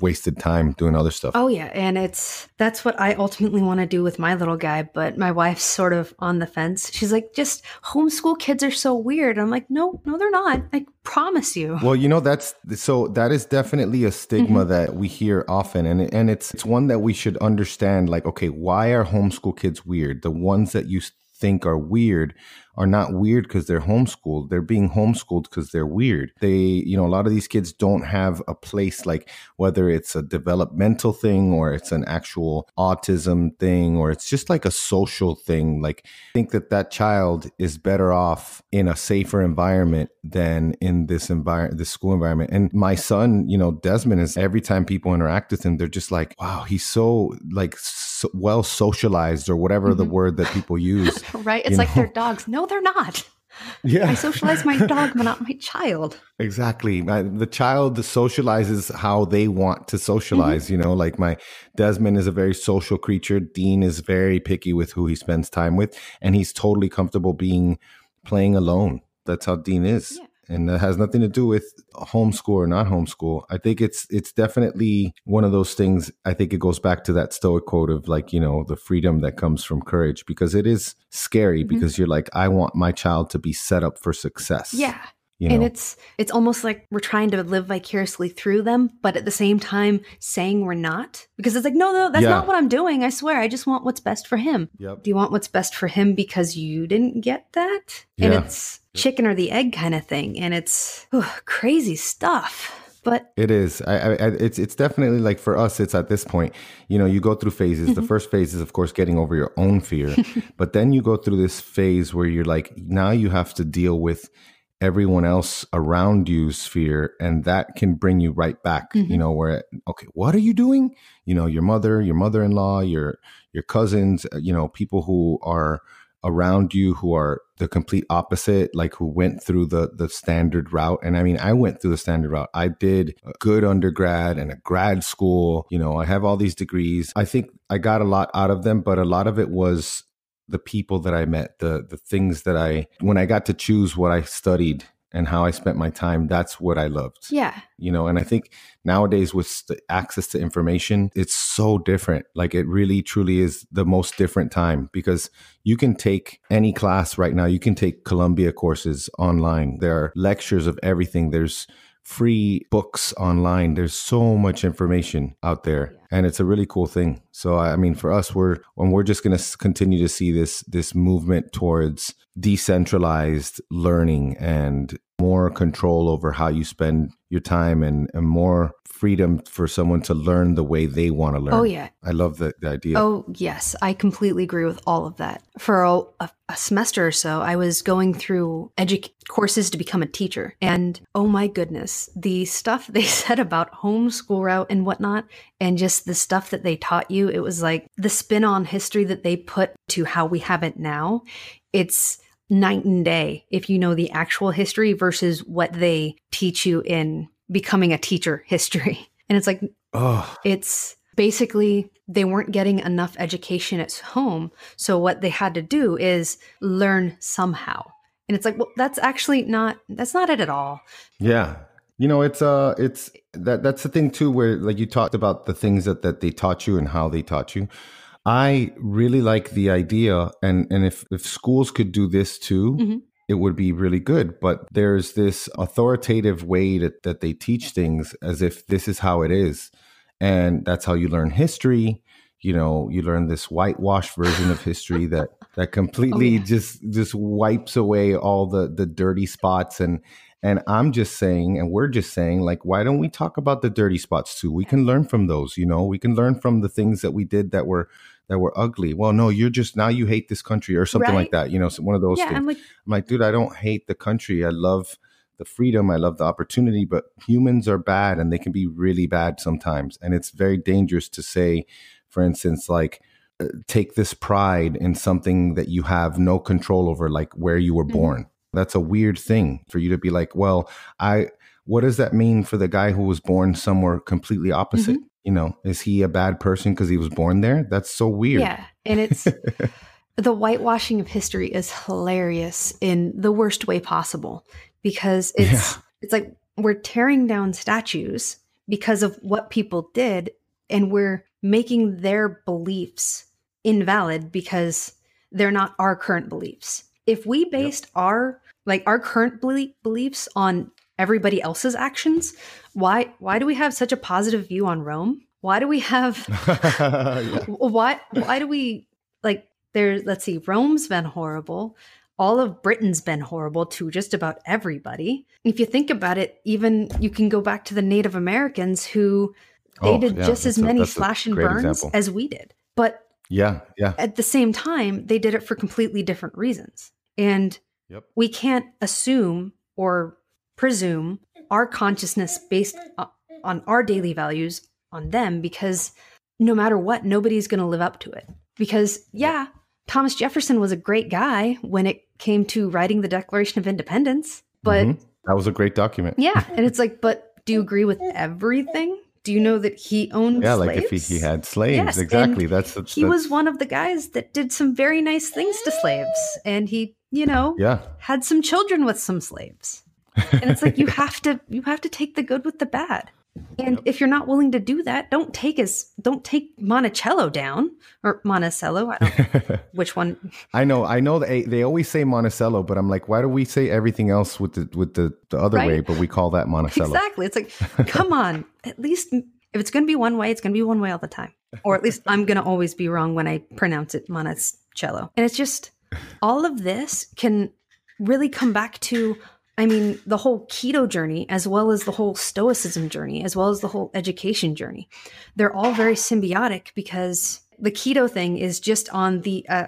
wasted time doing other stuff Oh yeah, and it's that's what I ultimately want to do with my little guy, but my wife's sort of on the fence. She's like, "Just homeschool kids are so weird." I'm like, "No, no they're not. I promise you." Well, you know that's so that is definitely a stigma mm-hmm. that we hear often, and and it's it's one that we should understand. Like, okay, why are homeschool kids weird? The ones that you think are weird are not weird because they're homeschooled. They're being homeschooled because they're weird. They, you know, a lot of these kids don't have a place like whether it's a developmental thing or it's an actual autism thing or it's just like a social thing. Like, I think that that child is better off in a safer environment than in this environment, this school environment. And my son, you know, Desmond is every time people interact with him, they're just like, wow, he's so like so well socialized or whatever the Mhm. word that people use. Right? It's You like know? they're dogs. No, they're not. Yeah. I socialize my dog, but not my child. Exactly. My, the child socializes how they want to socialize. Mm-hmm. You know, like my Desmond is a very social creature. Dean is very picky with who he spends time with, and he's totally comfortable being playing alone. That's how Dean is. Yeah. And that has nothing to do with homeschool or not homeschool. I think it's it's definitely one of those things. I think it goes back to that stoic quote of like, you know, the freedom that comes from courage because it is scary Mhm. because you're like, I want my child to be set up for success. Yeah. You know? And it's it's almost like we're trying to live vicariously through them, but at the same time saying we're not. Because it's like, no, no, that's Yeah. not what I'm doing. I swear. I just want what's best for him. Yep. Do you want what's best for him because you didn't get that? And Yeah. it's chicken or the egg kind of thing. And it's crazy stuff. But It is. I, I, I- it's it's definitely like for us. It's at this point. You know, you go through phases. The mm-hmm. first phase is, of course, getting over your own fear, but then you go through this phase where you're like, now you have to deal with everyone else around you's fear, and that can bring you right back. You Mhm. know, where okay, what are you doing? You know, your mother, your mother-in-law, your your cousins. uh, You know, people who are around you who are the complete opposite like who went through the the standard route and i mean i went through the standard route i did a good undergrad and a grad school you know i have all these degrees i think i got a lot out of them but a lot of it was the people that i met the the things that i when i got to choose what i studied and how i spent my time that's what i loved. Yeah, you know and i think nowadays with the access to information it's so different. Like it really truly is the most different time because you can take any class right now you can take columbia courses online. There are lectures of everything. There's free books online. There's so much information out there and it's a really cool thing so i mean for us we're when we're just going to continue to see this this movement towards decentralized learning and more control over how you spend your time and, and more freedom for someone to learn the way they want to learn. Oh, yeah. I love the, the idea. Oh, yes. I completely agree with all of that. For a, a, a semester or so, I was going through edu- courses to become a teacher. And oh my goodness, the stuff they said about homeschool route and whatnot, and just the stuff that they taught you, it was like the spin on history that they put to how we have it now. It's night and day if you know the actual history versus what they teach you in becoming a teacher history. And it's like, Oh, it's basically they weren't getting enough education at home. So what they had to do is learn somehow. And it's like, well, that's actually not that's not it at all. yeah. You know, it's uh it's that that's the thing too where like you talked about the things that that they taught you and how they taught you. I really like the idea and and if if schools could do this too, Mhm. it would be really good. But there's this authoritative way that, that they teach things as if this is how it is. And that's how you learn history. You know, you learn this whitewashed version of history that that completely yeah. just just wipes away all the the dirty spots and and I'm just saying, and we're just saying, like, why don't we talk about the dirty spots too? We can learn from those, you know. We can learn from the things that we did that were that were ugly. Well, no, you're just now you hate this country or something like that. You know, so one of those yeah, things. I'm like, I'm like, dude, I don't hate the country. I love the freedom. I love the opportunity, but humans are bad and they can be really bad sometimes. And it's very dangerous to say, for instance, like, uh, take this pride in something that you have no control over, like where you were Mhm. born. That's a weird thing for you to be like, well, I, what does that mean for the guy who was born somewhere completely opposite? Mm-hmm. You know, is he a bad person because he was born there? That's so weird. yeah. And it's the whitewashing of history is hilarious in the worst way possible because it's Yeah. it's like we're tearing down statues because of what people did and we're making their beliefs invalid because they're not our current beliefs. If we based our like our current belie- beliefs on everybody else's actions, why why do we have such a positive view on Rome? Why do we have Yeah. why why do we like there let's see rome's been horrible all of britain's been horrible to just about everybody if you think about it even you can go back to the native americans who they Oh, did yeah, just as a- many slash and burns example. as we did but Yeah. Yeah. at the same time they did it for completely different reasons and Yep. we can't assume or presume our consciousness based on our daily values on them because no matter what nobody's going to live up to it because yeah thomas jefferson was a great guy when it came to writing the declaration of independence but Mhm. that was a great document. yeah and it's like but do you agree with everything do you know that he owned Yeah, slaves? like if he, he had slaves, Yes, exactly. That's, that's he was one of the guys that did some very nice things to slaves and he you know Yeah, had some children with some slaves and it's like you have to you have to take the good with the bad And if you're not willing to do that, don't take as don't take Monticello down or Monticello. I don't know which one. I know, I know. They they always say Monticello, but I'm like, why do we say everything else with the with the, the other Right? way? But we call that Monticello. Exactly. It's like, come on. At least if it's going to be one way, it's going to be one way all the time. Or at least I'm going to always be wrong when I pronounce it Monticello. And it's just all of this can really come back to I mean, the whole keto journey, as well as the whole stoicism journey, as well as the whole education journey. They're all very symbiotic because the keto thing is just on the uh,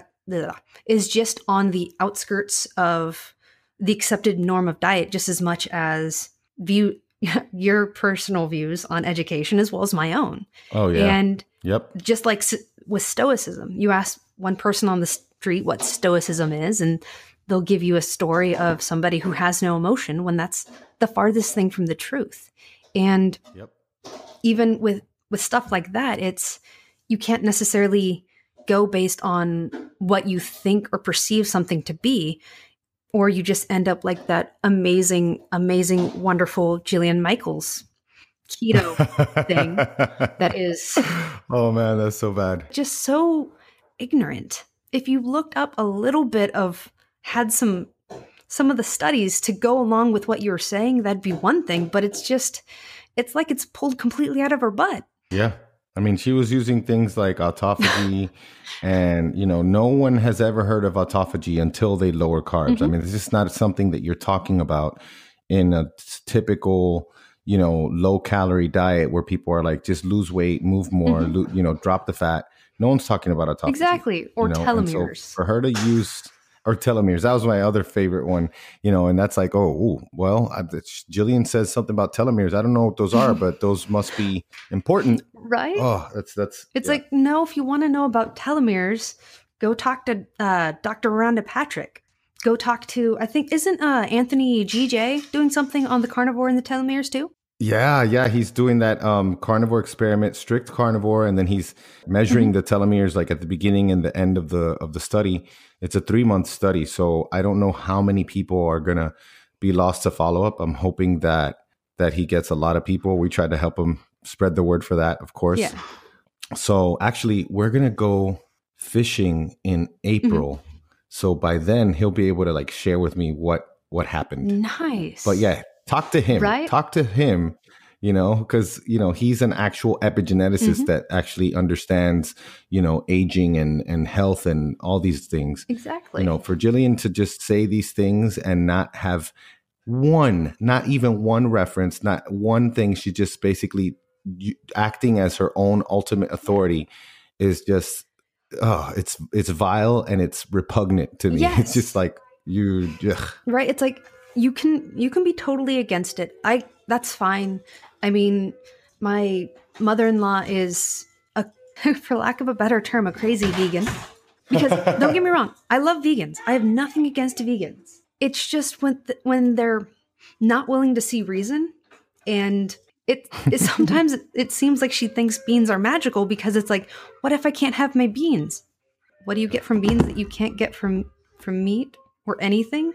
is just on the outskirts of the accepted norm of diet, just as much as view your personal views on education as well as my own. Oh yeah. And yep. just like with stoicism, you ask one person on the street what stoicism is, and they'll give you a story of somebody who has no emotion when that's the farthest thing from the truth. And Yep. even with with stuff like that, it's you can't necessarily go based on what you think or perceive something to be, or you just end up like that amazing, amazing, wonderful Jillian Michaels keto thing that is oh man, that's so bad. just so ignorant. If you looked up a little bit of had some some of the studies to go along with what you were saying, that'd be one thing, but it's just it's like it's pulled completely out of her butt. Yeah. I mean, she was using things like autophagy, and you know, no one has ever heard of autophagy until they lower carbs. I Mhm. mean, it's just not something that you're talking about in a typical, you know, low calorie diet where people are like, just lose weight, move more, Mhm. lo- you know, drop the fat. No one's talking about autophagy. Exactly. Or you know? And so telomeres. for her to use or telomeres, that was my other favorite one, you know, and that's like, oh, ooh, well, I, Jillian says something about telomeres. I don't know what those are, but those must be important. right? Oh, that's that's. it's yeah. like, no, if you want to know about telomeres, go talk to uh, Dr. Rhonda Patrick. Go talk to, I think, isn't uh, Anthony GJ doing something on the carnivore and the telomeres too? Yeah, yeah. He's doing that um, carnivore experiment, strict carnivore, and then he's measuring Mm-hmm. the telomeres like at the beginning and the end of the of the study. It's a three month study, so I don't know how many people are gonna be lost to follow up. I'm hoping that that he gets a lot of people. We tried to help him spread the word for that, of course. Yeah. So actually, we're gonna go fishing in April. So by then, he'll be able to like share with me what what happened. Nice. But yeah, talk to him. Right? Talk to him. You know, because you know he's an actual epigeneticist Mhm. that actually understands, you know, aging and and health and all these things. Exactly. You know, for Jillian to just say these things and not have one, not even one reference, not one thing, she just basically acting as her own ultimate authority is just, oh, it's it's vile and it's repugnant to me. Yes. It's just like you. Ugh. right it's like you can you can be totally against it. I that's fine. I mean my mother-in-law is a for lack of a better term a crazy vegan. Because don't get me wrong i love vegans. I have nothing against vegans. It's just when th- when they're not willing to see reason and it, it sometimes it, it seems like she thinks beans are magical because it's like what if i can't have my beans? What do you get from beans that you can't get from from meat or anything?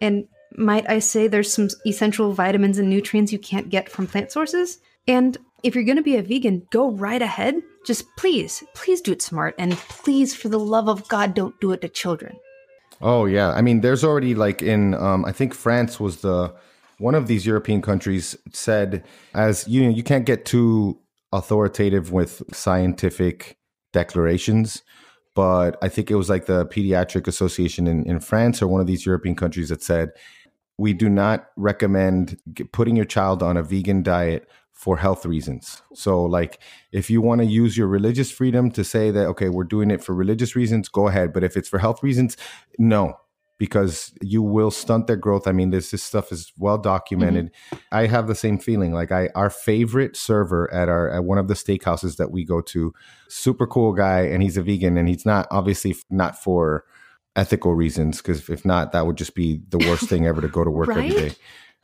And might I say there's some essential vitamins and nutrients you can't get from plant sources? And if you're going to be a vegan, go right ahead. Just please, please do it smart. And please, for the love of God, don't do it to children. Oh yeah, I mean, there's already like in um, I think France was the one of these European countries said as you know you can't get too authoritative with scientific declarations, but I think it was like the Pediatric Association in, in France or one of these European countries that said we do not recommend putting your child on a vegan diet for health reasons. So, like, if you want to use your religious freedom to say that, okay, we're doing it for religious reasons, go ahead. But if it's for health reasons, no, because you will stunt their growth. I mean, this this stuff is well documented. Mm-hmm. I have the same feeling. Like, I our favorite server at our at one of the steakhouses that we go to, super cool guy, and he's a vegan, and he's not obviously not for ethical reasons because if not, that would just be the worst thing ever to go to work every Right? day.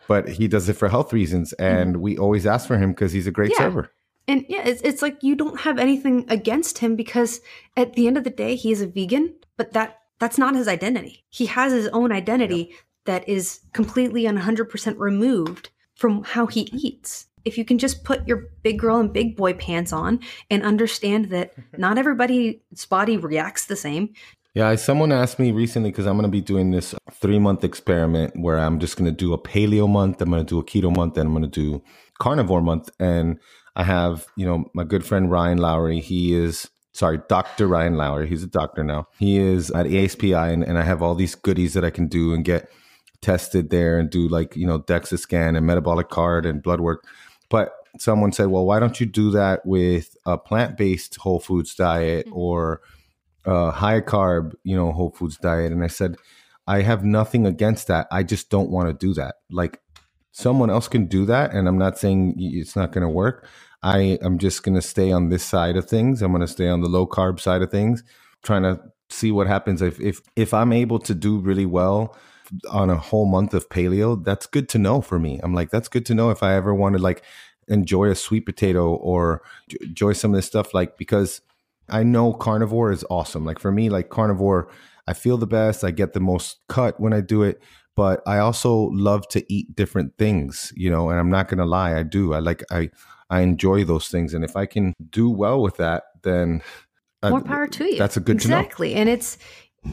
But he does it for health reasons, mm-hmm. and we always ask for him because he's a great Yeah. server. And yeah, it's, it's like you don't have anything against him because at the end of the day, he is a vegan, but that that's not his identity. He has his own identity that is completely and 100% removed from how he eats. if you can just put your big girl and big boy pants on and understand that not everybody's body reacts the same. Yeah, someone asked me recently because I'm going to be doing this three month experiment where I'm just going to do a paleo month, I'm going to do a keto month, and I'm going to do carnivore month. And I have, you know, my good friend Ryan Lowery. He is, sorry, Dr. Ryan Lowery. He's a doctor now. He is at ASPI, and, and I have all these goodies that I can do and get tested there and do like, you know, DEXA scan and metabolic card and blood work. But someone said, well, why don't you do that with a plant based whole foods diet mm-hmm. or a high carb, you know, whole foods diet? And I said, I have nothing against that. I just don't want to do that. Like someone else can do that. And I'm not saying it's not going to work. I am just going to stay on this side of things. I'm going to stay on the low carb side of things, trying to see what happens. If, if, if I'm able to do really well on a whole month of paleo, that's good to know for me. I'm like, that's good to know if I ever want to like enjoy a sweet potato or enjoy some of this stuff, like because I know carnivore is awesome. Like for me, like carnivore, I feel the best. I get the most cut when I do it, but I also love to eat different things, you know, and I'm not gonna lie, I do. I like I I enjoy those things. And if I can do well with that, then more power to you. That's a good exactly. And it's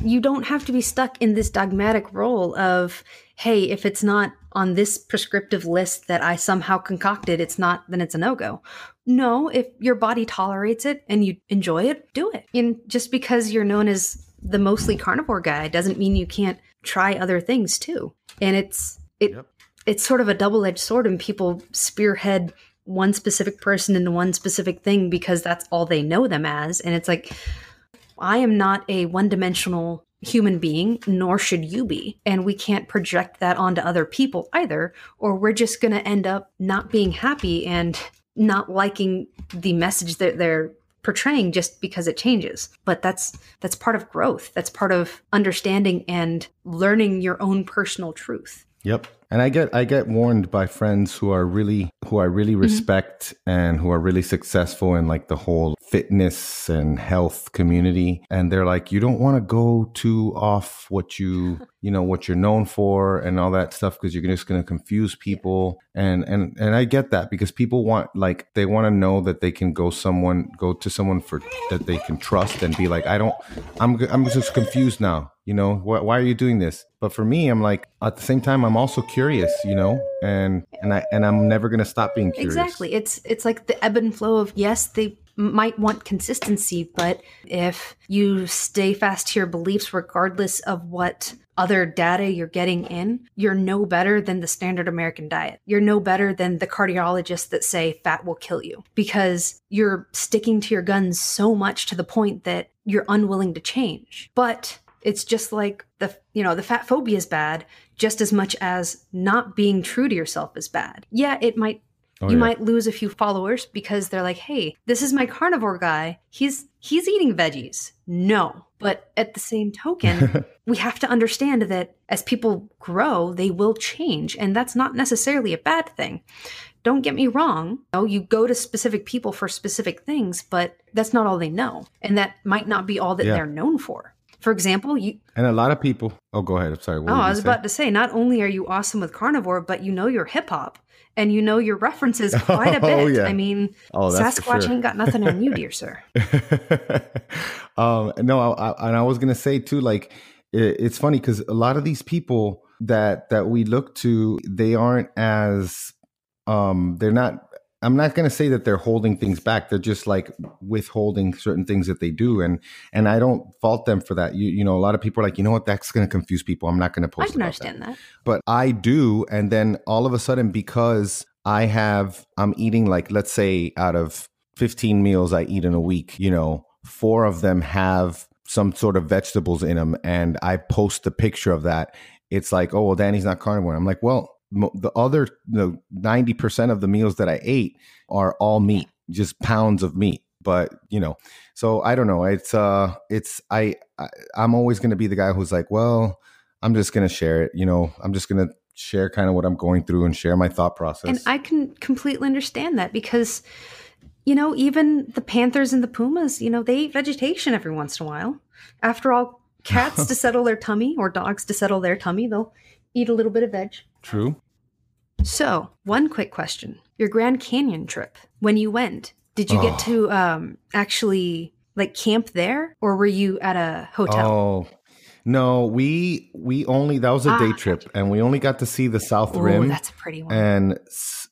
you don't have to be stuck in this dogmatic role of, hey, if it's not on this prescriptive list that I somehow concocted, it's not, then it's a no go. No, if your body tolerates it and you enjoy it, do it. And just because you're known as the mostly carnivore guy doesn't mean you can't try other things too. And it's, it, yep. it's sort of a double edged sword and people spearhead one specific person into one specific thing because that's all they know them as. And it's like, I am not a one dimensional human being, nor should you be. And we can't project that onto other people either, or we're just going to end up not being happy and not liking the message that they're portraying just because it changes. But that's that's part of growth. That's part of understanding and learning your own personal truth. Yep and I get I get warned by friends who are really who I really mm-hmm. respect and who are really successful in like the whole fitness and health community. And they're like you don't want to go too off what you you know what you're known for and all that stuff because you're just going to confuse people. And and and I get that because people want like they want to know that they can go someone go to someone for that they can trust and be like I don't I'm I'm just confused now you know? Wh- why are you doing this but for me i'm like at the same time i'm also curious you know and and i and i'm never to stop being curious exactly it's it's like the ebb and flow of yes they might want consistency but if you stay fast to your beliefs regardless of what other data you're getting in, you're no better than the standard American diet. You're no better than the cardiologists that say fat will kill you because you're sticking to your guns so much to the point that you're unwilling to change. But it's just like the you know the fat phobia is bad just as much as not being true to yourself is bad. Yeah, it might Oh, you yeah. might lose a few followers because they're like, "Hey, this is my carnivore guy. He's he's eating veggies." No. But at the same token, we have to understand that as people grow, they will change, and that's not necessarily a bad thing. Don't get me wrong. You, know, you go to specific people for specific things, but that's not all they know, and that might not be all that yeah. they're known for. For example, you and a lot of people. Oh, go ahead. I'm sorry. oh, I was about to say. Not only are you awesome with carnivore, but you know your hip hop and you know your references quite a oh, bit. Oh, yeah. I mean, oh, Sasquatch sure. ain't got nothing on you, dear sir. um, no, I, I, and I was gonna say too, like it, it's funny because a lot of these people that that we look to, they aren't as um, they're not I'm not going to say that they're holding things back. They're just like withholding certain things that they do, and and I don't fault them for that. You you know, a lot of people are like, you know what, that's going to confuse people. I'm not going to post. I can understand that. that, but I do, and then all of a sudden, because I have, I'm eating like let's say out of 15 meals I eat in a week, you know, four of them have some sort of vegetables in them, and I post the picture of that. It's like, oh well, Danny's not carnivore. I'm like, well, the other the 90% of the meals that I ate are all meat, just pounds of meat. But, you know, so I don't know. It's uh it's I, I I'm always going to be the guy who's like, well, I'm just going to share it, you know. I'm just going to share kind of what I'm going through and share my thought process. And I can completely understand that because you know, even the panthers and the pumas, you know, they eat vegetation every once in a while. After all, cats to settle their tummy or dogs to settle their tummy, they'll eat a little bit of veg. True. So, one quick question. Your Grand Canyon trip, when you went, did you Oh. get to um actually like camp there or were you at a hotel? Oh no, we we only that was a Ah, day trip, and we only got to see the South Oh, Rim. that's a pretty one. and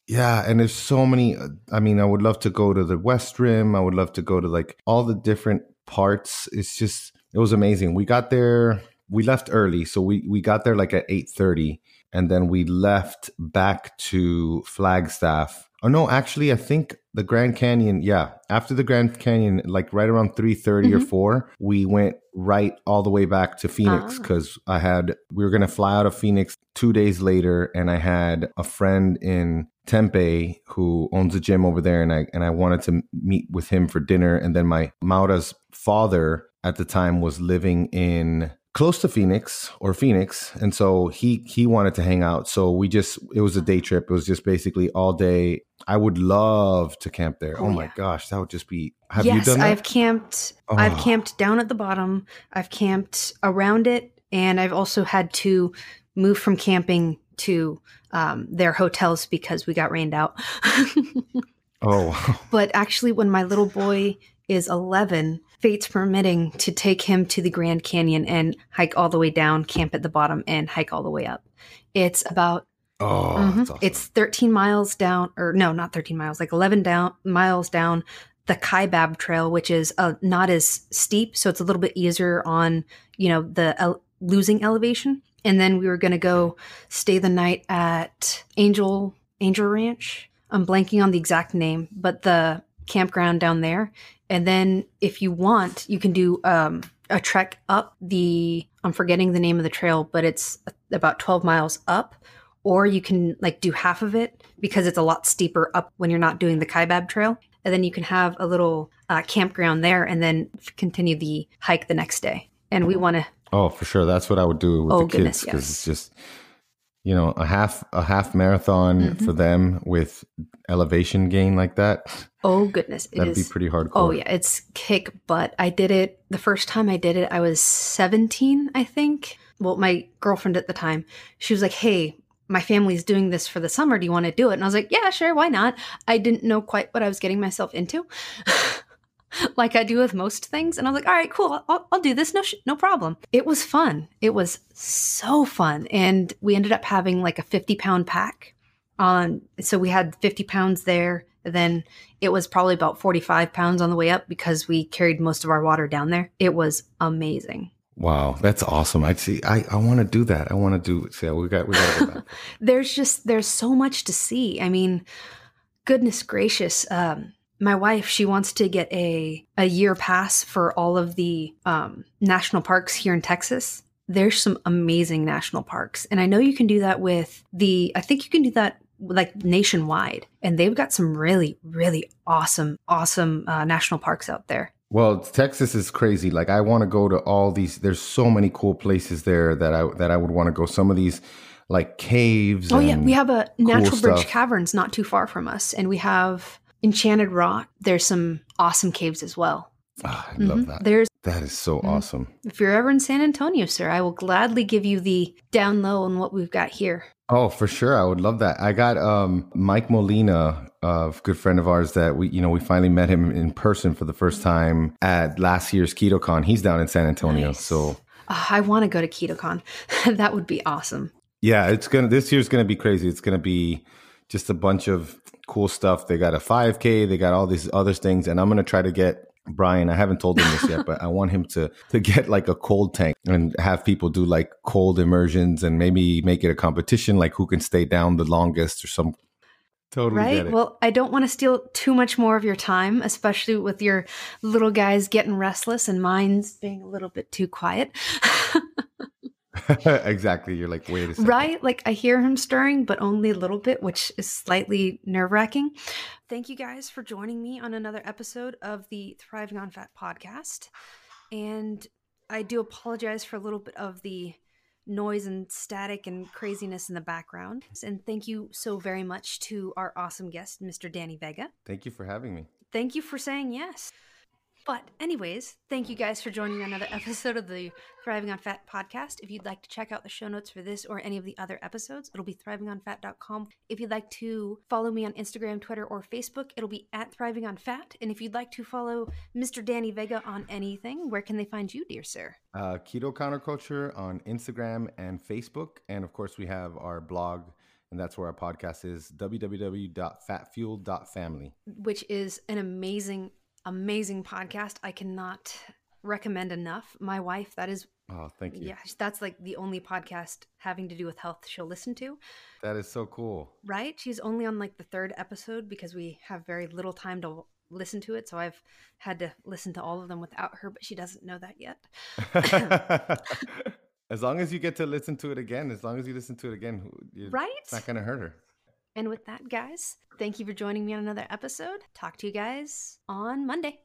yeah, and there's so many. uh, I mean, I would love to go to the West Rim. I would love to go to like all the different parts. It's just it was amazing. We got there. We left early, so we we got there like at eight thirty, and then we left back to Flagstaff. Oh no, actually, I think the Grand Canyon. Yeah, after the Grand Canyon, like right around three or Mhm. four, we went right all the way back to Phoenix Ah. because I had we were gonna fly out of Phoenix two days later, and I had a friend in Tempe who owns a gym over there, and I and I wanted to meet with him for dinner, and then my Maura's father at the time was living in close to Phoenix or Phoenix, and so he he wanted to hang out. So we just it was a day trip. It was just basically all day. I would love to camp there. Oh, Oh, my yeah. gosh, that would just be. Have yes, you done that? I've camped. I've Oh. camped down at the bottom. I've camped around it, and I've also had to move from camping to um, their hotels because we got rained out. oh, but actually, when my little boy is 11, fate's permitting to take him to the Grand Canyon and hike all the way down, camp at the bottom, and hike all the way up. It's about oh, Mhm. awesome. It's 13 miles down, or no, not 13 miles, like 11 down miles down the Kaibab Trail, which is uh, not as steep, so it's a little bit easier on you know the el- losing elevation. And then we were going to go stay the night at Angel Angel Ranch. I'm blanking on the exact name, but the campground down there. And then if you want, you can do um, a trek up the. I'm forgetting the name of the trail, but it's about 12 miles up or you can like do half of it because it's a lot steeper up when you're not doing the Kaibab trail. And then you can have a little uh, campground there and then continue the hike the next day. And we want to, oh, for sure. That's what I would do with Oh, the kids because yes. it's just you know a half a half marathon Mhm. for them with elevation gain like that. oh goodness, it That'd be pretty hardcore. Oh yeah, it's kick butt. I did it the first time I did it. I was 17, I think. Well, my girlfriend at the time, she was like, "Hey, my family's doing this for the summer. Do you want to do it?" And I was like, "Yeah, sure, why not?" I didn't know quite what I was getting myself into. like I do with most things, and I was like, "All right, cool. I'll, I'll do this. No, sh- no problem." It was fun. It was so fun, and we ended up having like a 50 pound pack. On so we had 50 pounds there. Then it was probably about 45 pounds on the way up because we carried most of our water down there. It was amazing. Wow, that's awesome. I see. I, I want to do that. I want to do. See, we got we got go. There's just there's so much to see. I mean, goodness gracious. Um my wife, she wants to get a a year pass for all of the um national parks here in Texas. There's some amazing national parks. And I know you can do that with the I think you can do that like nationwide. And they've got some really really awesome awesome uh, national parks out there. Well, Texas is crazy. Like I want to go to all these. There's so many cool places there that I that I would want to go. Some of these like caves. Oh yeah, we have a Natural Bridge stuff. Caverns not too far from us, and we have Enchanted Rock. There's some awesome caves as well. Ah, I love Mhm. that. There's That is so Mhm. awesome. if you're ever in San Antonio, sir, I will gladly give you the down low on what we've got here. Oh, for sure. I would love that. I got um Mike Molina, a good friend of ours that we, you know, we finally met him in person for the first time at last year's KetoCon. He's down in San Antonio. Nice. So Ah, I want to go to KetoCon. that would be awesome. yeah, it's gonna this year's gonna be crazy. It's gonna be just a bunch of cool stuff. They got a 5K, they got all these other things, and I'm gonna try to get Brian. I haven't told him this yet, but I want him to to get like a cold tank and have people do like cold immersions and maybe make it a competition, like who can stay down the longest or some. Totally Right? Well, I don't want to steal too much more of your time, especially with your little guys getting restless and mine's being a little bit too quiet. exactly. You're like, wait a second. Right? Like I hear him stirring, but only a little bit, which is slightly nerve wracking. Thank you guys for joining me on another episode of the Thriving on Fat podcast. And I do apologize for a little bit of the noise and static and craziness in the background. And thank you so very much to our awesome guest, Mr. Danny Vega. Thank you for having me. Thank you for saying yes. But, anyways, thank you guys for joining another episode of the Thriving on Fat podcast. If you'd like to check out the show notes for this or any of the other episodes, it'll be thrivingonfat.com. If you'd like to follow me on Instagram, Twitter, or Facebook, it'll be at Thriving on Fat. And if you'd like to follow Mr. Danny Vega on anything, where can they find you, dear sir? Uh, Keto Counterculture on Instagram and Facebook. And of course, we have our blog and that's where our podcast is www.fatfuel.family which is an amazing amazing podcast. I cannot recommend enough. My wife, that is Oh, thank you. Yeah, that's like the only podcast having to do with health she'll listen to. That is so cool. Right? She's only on like the third episode because we have very little time to listen to it. So I've had to listen to all of them without her, but she doesn't know that yet. as long as you get to listen to it again, as long as you listen to it again, right? It's not going to hurt her. And with that, guys, thank you for joining me on another episode. Talk to you guys on Monday.